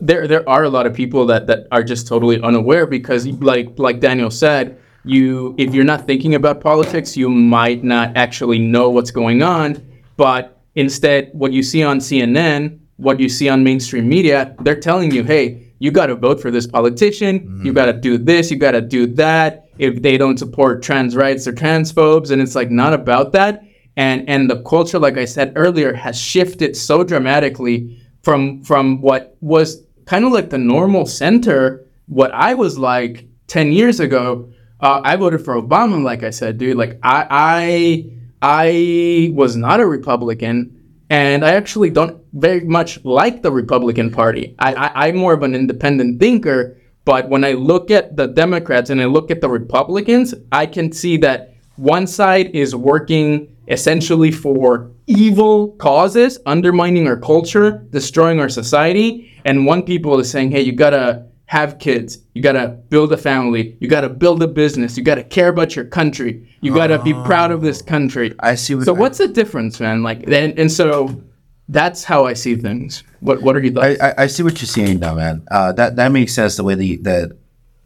there there are a lot of people that that are just totally unaware because like like daniel said you if you're not thinking about politics you might not actually know what's going on. But instead what you see on cnn what you see on mainstream media they're telling you hey you got to vote for this politician. You mm-hmm. got to do this. You got to do that. If they don't support trans rights they're transphobes and it's like not about that. And and the culture like i said earlier has shifted so dramatically from from what was kind of like the normal center what i was like 10 years ago uh, i voted for obama like i said dude. Like i i i was not a republican and i actually don't very much like the republican party. I, I i'm more of an independent thinker but when i look at the democrats and i look at the republicans i can see that one side is working essentially for evil causes, undermining our culture, destroying our society. And one people is saying, hey, you gotta have kids, you gotta build a family, you gotta build a business, you gotta care about your country, you gotta be proud of this country. I see what So what's the difference, man? Like, and, and so that's how I see things. What What are you I. I, I see what you're saying now, man. Uh, that that makes sense the way you, that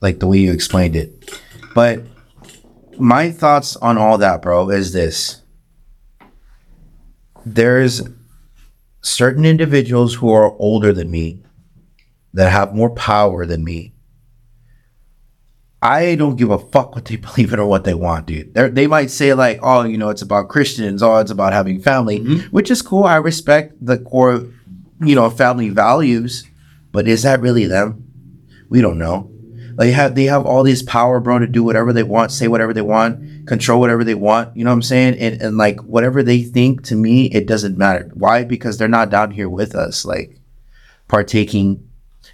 like the way you explained it. But my thoughts on all that, bro, is this: there's certain individuals who are older than me that have more power than me. I don't give a fuck what they believe in or what they want, dude. They're, they might say like, "Oh, you know, it's about Christians. Oh, it's about having family," mm-hmm. which is cool. I respect the core, you know, family values. But is that really them? We don't know. Like have they have all this power, bro, to do whatever they want, say whatever they want, control whatever they want. You know what I'm saying? And and like whatever they think to me, it doesn't matter. Why? Because they're not down here with us, like partaking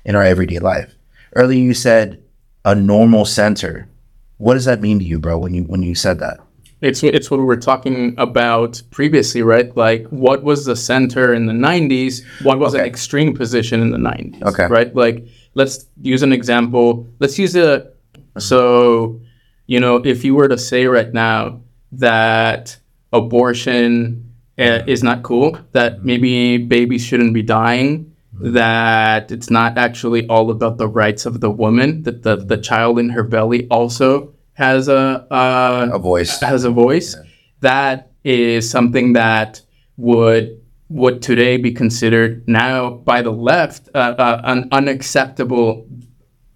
in our everyday life. Earlier you said a normal center. What does that mean to you, bro, when you when you said that? It's it's what we were talking about previously, right? Like, what was the center in the '90s? What was an extreme position in the '90s? Okay. right? Like, let's use an example. Let's use a uh-huh. so, you know, if you were to say right now that abortion uh, is not cool, that uh-huh. maybe babies shouldn't be dying, that it's not actually all about the rights of the woman, that the the child in her belly also has a, a A voice. has a voice, that is something that would would today be considered now by the left uh, uh, an unacceptable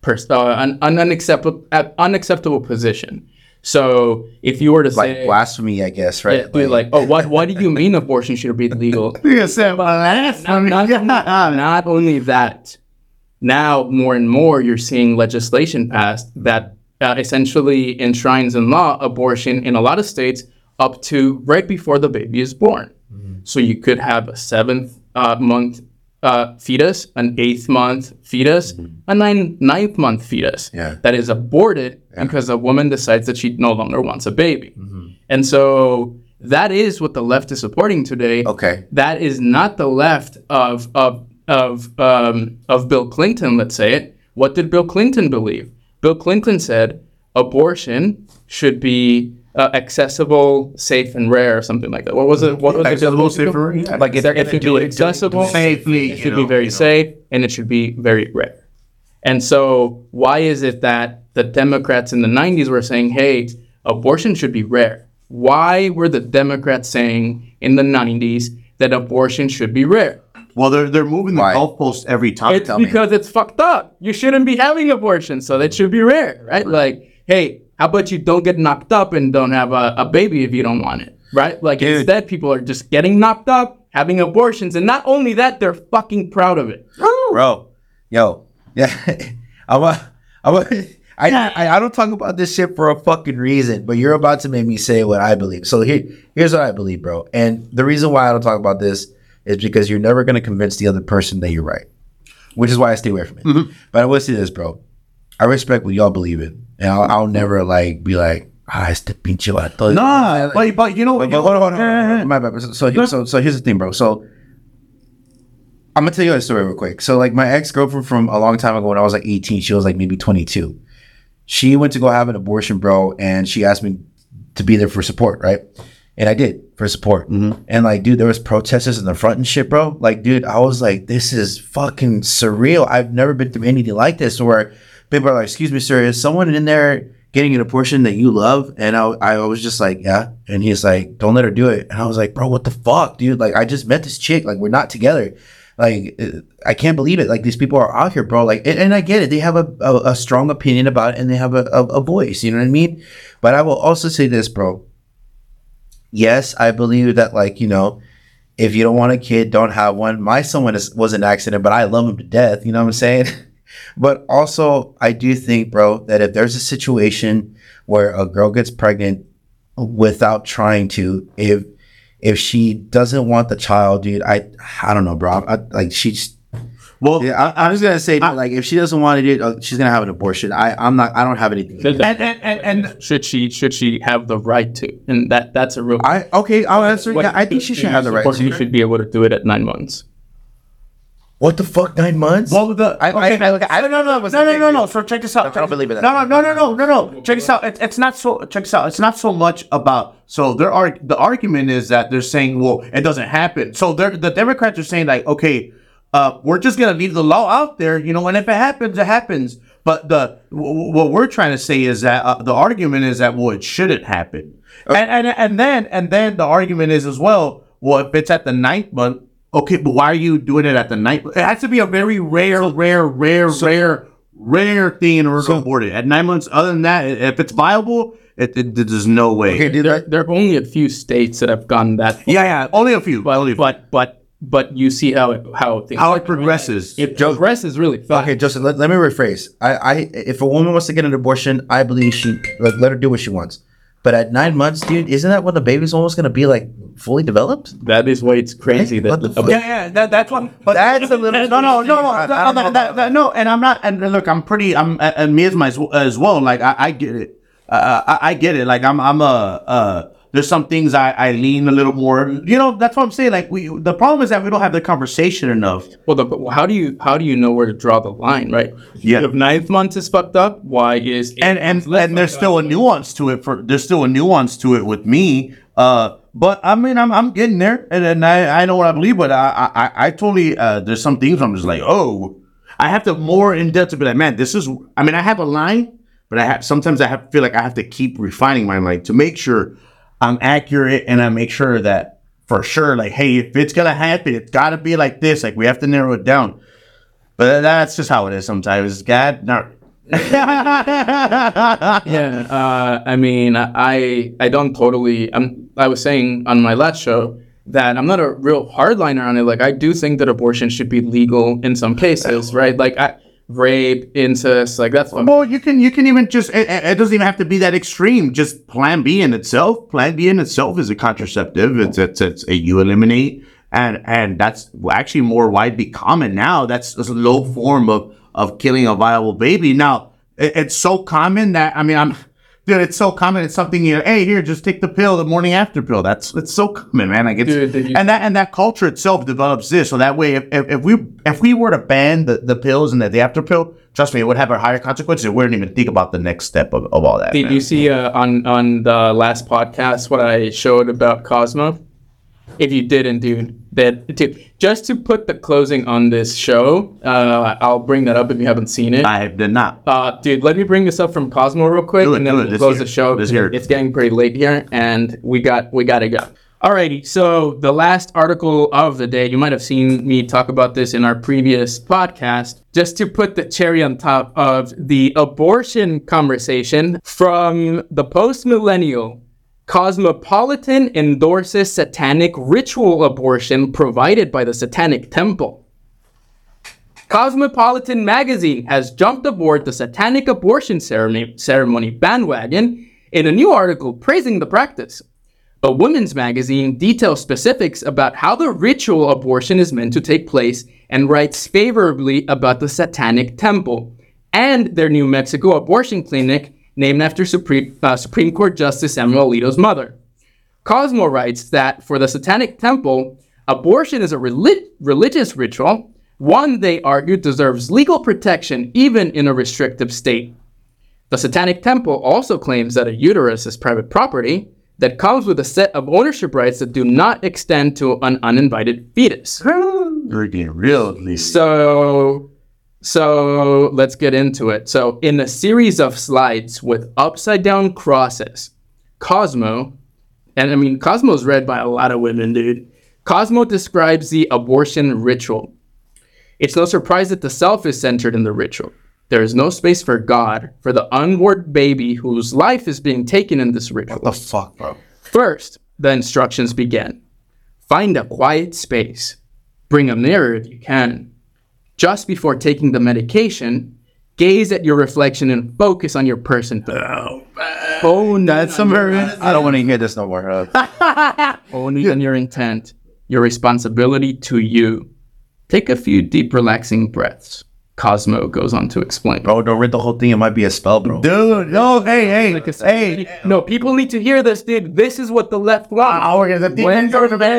pers- uh, an, an unacceptable uh, unacceptable position. So if you were to Like say blasphemy, I guess, right? yeah, be like, oh, what what do you mean abortion should be legal? You said blasphemy. not, not only that, now more and more you're seeing legislation passed that uh, essentially enshrines in law abortion in a lot of states up to right before the baby is born. So you could have a seventh uh, month uh, fetus, an eighth month fetus, a nine, ninth month fetus Yeah. that is aborted because a woman decides that she no longer wants a baby. Mm-hmm. And so that is what the left is supporting today Okay. that is not the left of of of um, of Bill Clinton. Let's say it. What did Bill Clinton believe? Bill Clinton said abortion should be uh, accessible, safe, and rare, or something like that. What was it? What was Accessible, it? safe, and rare, yeah. Like it, it should be accessible, Safely, it should know, be very you know. safe, and it should be very rare. And so, why is it that the Democrats in the 90s were saying, hey, abortion should be rare? Why were the Democrats saying in the 90s that abortion should be rare? Well, they're they're moving the Why? goalpost every time. It's tell me. because it's fucked up. You shouldn't be having abortion, so that should be rare, right? Like, hey, how about you don't get knocked up and don't have a, a baby if you don't want it, right? Like, Dude. instead, people are just getting knocked up, having abortions, and not only that, they're fucking proud of it. bro. Yo, yeah, I'm a, I'm a, I, I, I don't talk about this shit for a fucking reason, but you're about to make me say what I believe. So here, here's what I believe, bro. And the reason why I don't talk about this is because you're never gonna convince the other person that you're right, which is why I stay away from it. Mm-hmm. But I will say this, bro. I respect what y'all believe in, and I'll, I'll never like be like, ah, este pinche vato. Nah, but but you know what? Hold on, hold eh, on, hold on. My bad. So, so, so, so here's the thing, bro. So I'm gonna tell you a story real quick. So like my ex girlfriend from a long time ago when I was like 18, she was like maybe 22. She went to go have an abortion, bro, and she asked me to be there for support, right? And I did for support. Mm-hmm. And like, dude, there was protesters in the front and shit, bro. Like, dude, I was like, this is fucking surreal. I've never been through anything like this. Where people are like, excuse me, sir, is someone in there getting an abortion that you love? And I, I was just like, yeah. And he's like, don't let her do it. And I was like, bro, what the fuck, dude? Like, I just met this chick. Like, we're not together. Like, I can't believe it. Like, these people are out here, bro. Like, and, and I get it. They have a, a, a strong opinion about it and they have a, a, a voice. You know what I mean? But I will also say this, bro. Yes, I believe that, like, you know, if you don't want a kid, don't have one. My son was, was an accident, but I love him to death. You know what I'm saying? but also, I do think, bro, that if there's a situation where a girl gets pregnant without trying to, if if she doesn't want the child, dude, I I don't know, bro. I, like she's Well, Yeah, I, I'm just gonna say that, like if she doesn't want to do it, uh, she's gonna have an abortion. I, I'm not. I don't have anything. and, and, and, and should she should she have the right to? And that that's a real. I okay. I'll answer. what- Yeah, I think she should have the right. Or you should be able to do it at nine months. What the fuck? Nine months? Well, the I- I- okay, I- look, I don't know that no, no, no, no. So check this out. I don't believe in that. No, no, no, no, no, no, no. Check this out. It's, it's not so. Check this out. It's not so much about. So there are the argument is that they're saying, well, it doesn't happen. So they're the Democrats are saying like, okay, uh, we're just gonna leave the law out there, you know, and if it happens, it happens. But the w- what we're trying to say is that uh, the argument is that well, it shouldn't happen, and, and and then and then the argument is as well. Well, if it's at the ninth month, okay, but why are you doing it at the night? It has to be a very rare, rare, rare, rare, rare thing in order to abort it. At nine months, other than that, if it's viable, it, it, there's no way. Okay, dude. There, that- there are only a few states that have gone that. Far. yeah, yeah, only a few. only a few. But but but you see how it how things how it progresses. it progresses really fast. Okay, Justin. Let, let me rephrase. I, I, if a woman wants to get an abortion, I believe she like let her do what she wants. But at nine months, dude, isn't that when the baby's almost gonna be like fully developed? That is why it's crazy What that the fuck? Yeah, yeah, that, that's one. But That's a little- No, no, no, no, I- I no, that- that- that- no. And I'm not. And look, I'm pretty. I'm and me as my as well. Like I, I get it. Uh, I, I get it. Like I'm. I'm a. Uh, there's some things I, I lean a little more. You know, that's what I'm saying. Like we. The problem is that we don't have the conversation enough. Well, the, how do you how do you know where to draw the line, right? Yeah. If ninth month is fucked up, why is and and and there's still a nuance to it for there's still a nuance to it with me uh but i mean i'm, I'm getting there and, and i i know what i believe but i i i totally uh there's some things i'm just like oh i have to more in depth to be like man this is i mean i have a line but i have sometimes i have feel like i have to keep refining my line to make sure i'm accurate and i make sure that for sure like hey if it's gonna happen it's gotta be like this like we have to narrow it down but that's just how it is sometimes god no. Yeah, uh, I mean, I I don't totally. I'm. I was saying on my last show that I'm not a real hardliner on it. Like, I do think that abortion should be legal in some cases, right? Like, I, rape, incest, like that's. What Well, you can you can even just it, it doesn't even have to be that extreme. Just Plan B in itself. Plan B in itself is a contraceptive. It's it's, it's a you eliminate, and and that's actually more widely common now. That's a low form of of killing a viable baby. Now it, it's so common that I mean I'm. Dude, it's so common. It's something you. Hey, here, just take the pill, the morning after pill. That's it's so common, man. Like it's Dude, you- and that and that culture itself develops this. So that way, if, if, if we if we were to ban the, the pills and the, the after pill, trust me, it would have a higher consequences. We wouldn't even think about the next step of, of all that. Did man. you see uh, on on the last podcast what I showed about Cosmo? If you didn't, dude, that dude, just to put the closing on this show, uh, I'll bring that up if you haven't seen it. I did not. Uh, dude, let me bring this up from Cosmo real quick, it, and then we'll close hear the show. Hear it. It's getting pretty late here, and we got we gotta go. Alrighty, so the last article of the day, you might have seen me talk about this in our previous podcast. Just to put the cherry on top of the abortion conversation from the Post Millennial, Cosmopolitan endorses satanic ritual abortion provided by the Satanic Temple. Cosmopolitan magazine has jumped aboard the satanic abortion ceremony, bandwagon in a new article praising the practice. A women's magazine details specifics about how the ritual abortion is meant to take place and writes favorably about the Satanic Temple and their New Mexico abortion clinic named after Supreme, uh, Supreme Court Justice Samuel Alito's mother. Cosmo writes that for the Satanic Temple, abortion is a relig- religious ritual, one they argue deserves legal protection even in a restrictive state. The Satanic Temple also claims that a uterus is private property that comes with a set of ownership rights that do not extend to an uninvited fetus. You're getting real, at least. So, so let's get into it. So, in a series of slides with upside down crosses, Cosmo, and I mean, Cosmo's read by a lot of women, dude. Cosmo describes the abortion ritual. It's no surprise that the self is centered in the ritual. There is no space for God, for the unborn baby whose life is being taken in this ritual. What the fuck, bro? First, the instructions begin. Find a quiet space. Bring a mirror if you can. Just before taking the medication, gaze at your reflection and focus on your personhood. Hone That's some very. I don't want to hear this no more. Uh, only on your intent, your responsibility to you. Take a few deep, relaxing breaths. Cosmo goes on to explain. Bro, don't read the whole thing. It might be a spell, bro. Dude, no, hey, hey, hey. No, people need to hear this, dude. This is what the left wants. Oh, okay, the When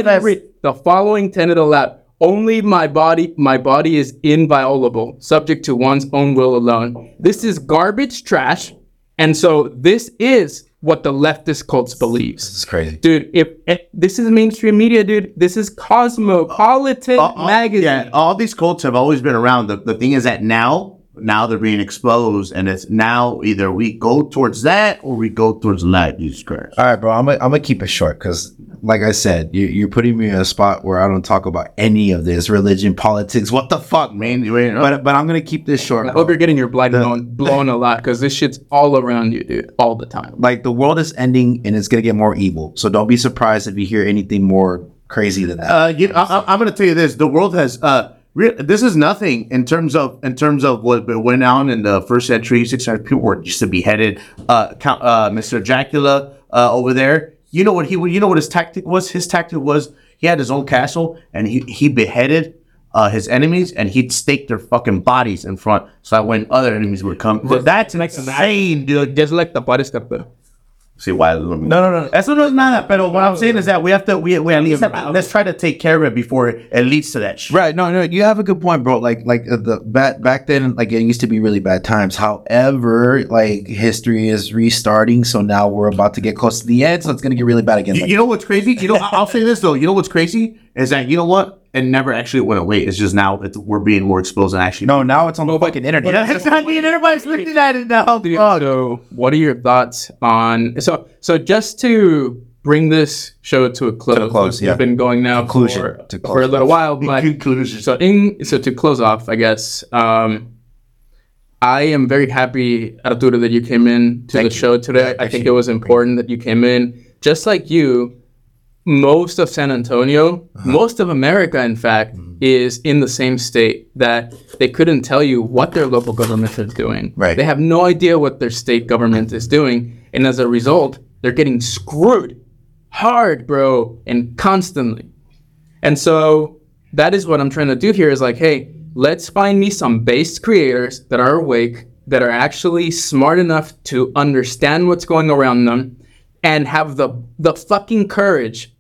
every- the following tenet aloud. Only my body, my body is inviolable, subject to one's own will alone. This is garbage trash, and so this is what the leftist cults believes. This is crazy. Dude, if, if this is mainstream media, dude, this is Cosmopolitan all- magazine. Yeah, all these cults have always been around. The, the thing is that now, now they're being exposed, and it's now either we go towards that or we go towards light. Jesus Christ. All right, bro. I'm gonna I'm gonna keep it short because, like I said, you, you're putting me in a spot where I don't talk about any of this religion, politics. What the fuck, man? Man, you ain't- But but I'm gonna keep this short. I hope you're getting your blind blown, blown a lot because this shit's all around you, dude, all the time. Like the world is ending and it's gonna get more evil. So don't be surprised if you hear anything more crazy than that. Uh, you, I, I- I'm going to tell you this: the world has. Uh, re- this is nothing in terms of in terms of what went on in the first century. Six hundred people were just beheaded. Uh, Count, uh, Mr. Dracula uh, over there. You know what he? You know what his tactic was? His tactic was he had his own castle and he he beheaded. Uh, his enemies and he'd stake their fucking bodies in front so that when other enemies would come, that's insane, dude. Just like the body step, though. See why? No, no, no. Eso no es nada. Pero what I'm saying is that we have to. We, we at least let's try to take care of it before it leads to that shit. Right. No, no, you have a good point, bro. Like, like uh, the back back then, like it used to be really bad times. However, like history is restarting, so now we're about to get close to the end, so it's gonna get really bad again. You, Like, you know what's crazy? You know, I'll say this though. You know what's crazy is that you know what? It never actually went away. It's just now it's, we're being more exposed and actually. no, now it's on the fucking internet. Yeah, exactly. And everybody's looking at it now. Dude, Fuck. So, what are your thoughts on so so just to bring this show to a close? a close, we've yeah. been going now Conclusion, for, to for a little while, but Conclusion. so in so to close off, I guess. Um, I am very happy, Arturo, that you came in to the you. show today. I think it was important that you came in. Just like you, most of San Antonio, Uh-huh. most of America, in fact, Mm-hmm. is in the same state that they couldn't tell you what their local government is doing. Right. They have no idea what their state government is doing. And as a result, they're getting screwed hard, bro, and constantly. And so that is what I'm trying to do here is like, hey, let's find me some base creators that are awake, that are actually smart enough to understand what's going around them and have the the fucking courage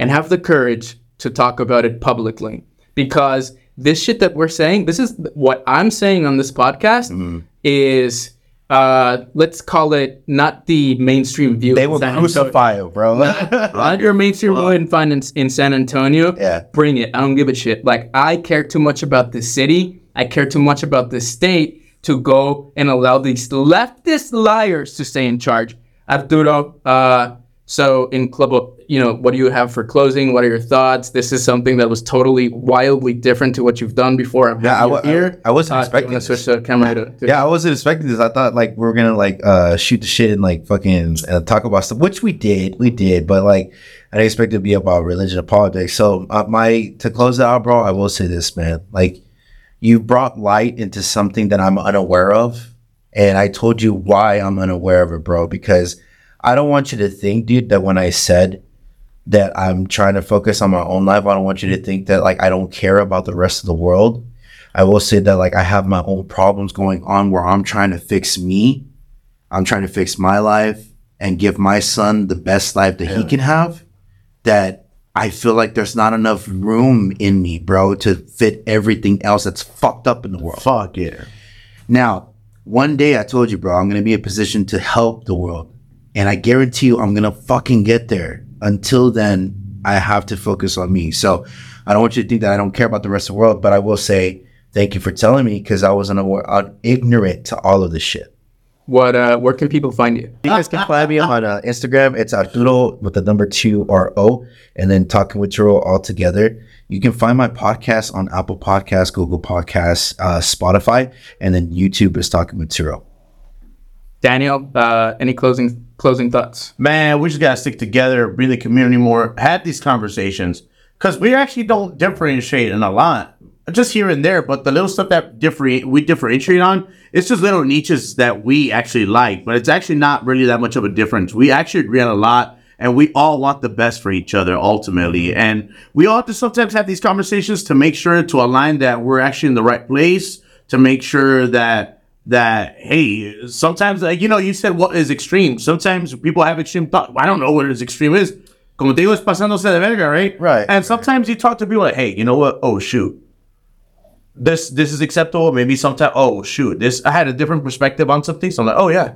and have the courage to talk about it publicly. Because this shit that we're saying this is what i'm saying on this podcast is uh let's call it not the mainstream view. They will crucify you, bro. not your mainstream view in find in, san antonio. Yeah. bring it. I don't give a shit. Like i care too much about this city. I care too much about this state to go and allow these leftist liars to stay in charge. Arturo uh so in club you know what do you have for closing what are your thoughts this is something that was totally wildly different to what you've done before I'm Yeah, I you here. I- I wasn't Uh, expecting wanna switch the camera to, to- yeah, I wasn't expecting this. I thought like we were gonna like uh shoot the shit and like fucking uh, talk about stuff, which we did, we did, but like I didn't expect it to be about religion and politics. So uh, my to close it out, bro, I will say this, man. Like you brought light into something that I'm unaware of, and I told you why I'm unaware of it, bro. Because I don't want you to think, dude, that when I said that I'm trying to focus on my own life, I don't want you to think that like I don't care about the rest of the world. I will say that like I have my own problems going on where I'm trying to fix me. I'm trying to fix my life and give my son the best life that he can have. That I feel like there's not enough room in me, bro, to fit everything else that's fucked up in the world. Fuck yeah. Now, one day I told you, bro, I'm gonna be in a position to help the world. And I guarantee you I'm gonna fucking get there. Until then, I have to focus on me. So I don't want you to think that I don't care about the rest of the world, but I will say thank you for telling me because I was unaware, uh, ignorant to all of this shit. what uh where can people find you You guys can find me on uh, Instagram. It's Arturo with the number two R O, and then talking with Turo all together. You can find my podcast on Apple Podcasts, Google Podcasts, uh, Spotify, and then YouTube is talking with Turo. daniel uh any closing closing thoughts Man, we just gotta stick together, bring the community more, have these conversations. Cause we actually don't differentiate in a lot. Just here and there, but the little stuff that differentiate we differentiate on, it's just little niches that we actually like, but it's actually not really that much of a difference. We actually agree on a lot, and we all want the best for each other ultimately. And we all have to sometimes have these conversations to make sure to align that we're actually in the right place, to make sure that that hey, sometimes like you know, you said what is extreme. Sometimes people have extreme thought. I don't know what is extreme is. Como te digo, es pasándose de verga, right? Right. And sometimes you talk to people like, hey, you know what? Oh shoot, this this is acceptable. Maybe sometimes, oh shoot, this I had a different perspective on something. So I'm like, oh yeah,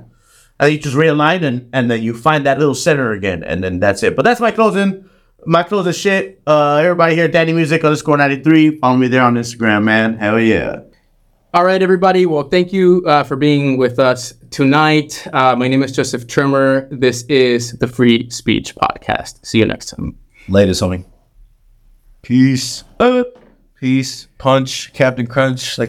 and you just realign and and then you find that little center again, and then that's it. But that's my closing. My closing shit. Uh, everybody here, Danny Music underscore ninety three. Follow me there on Instagram, man. Hell yeah. All right, everybody. Well, thank you uh, for being with us tonight. Uh, my name is Joseph Trimmer. This is the Free Speech Podcast. See you next time. Latest, homie. Peace. Peace. Punch. Captain Crunch. Like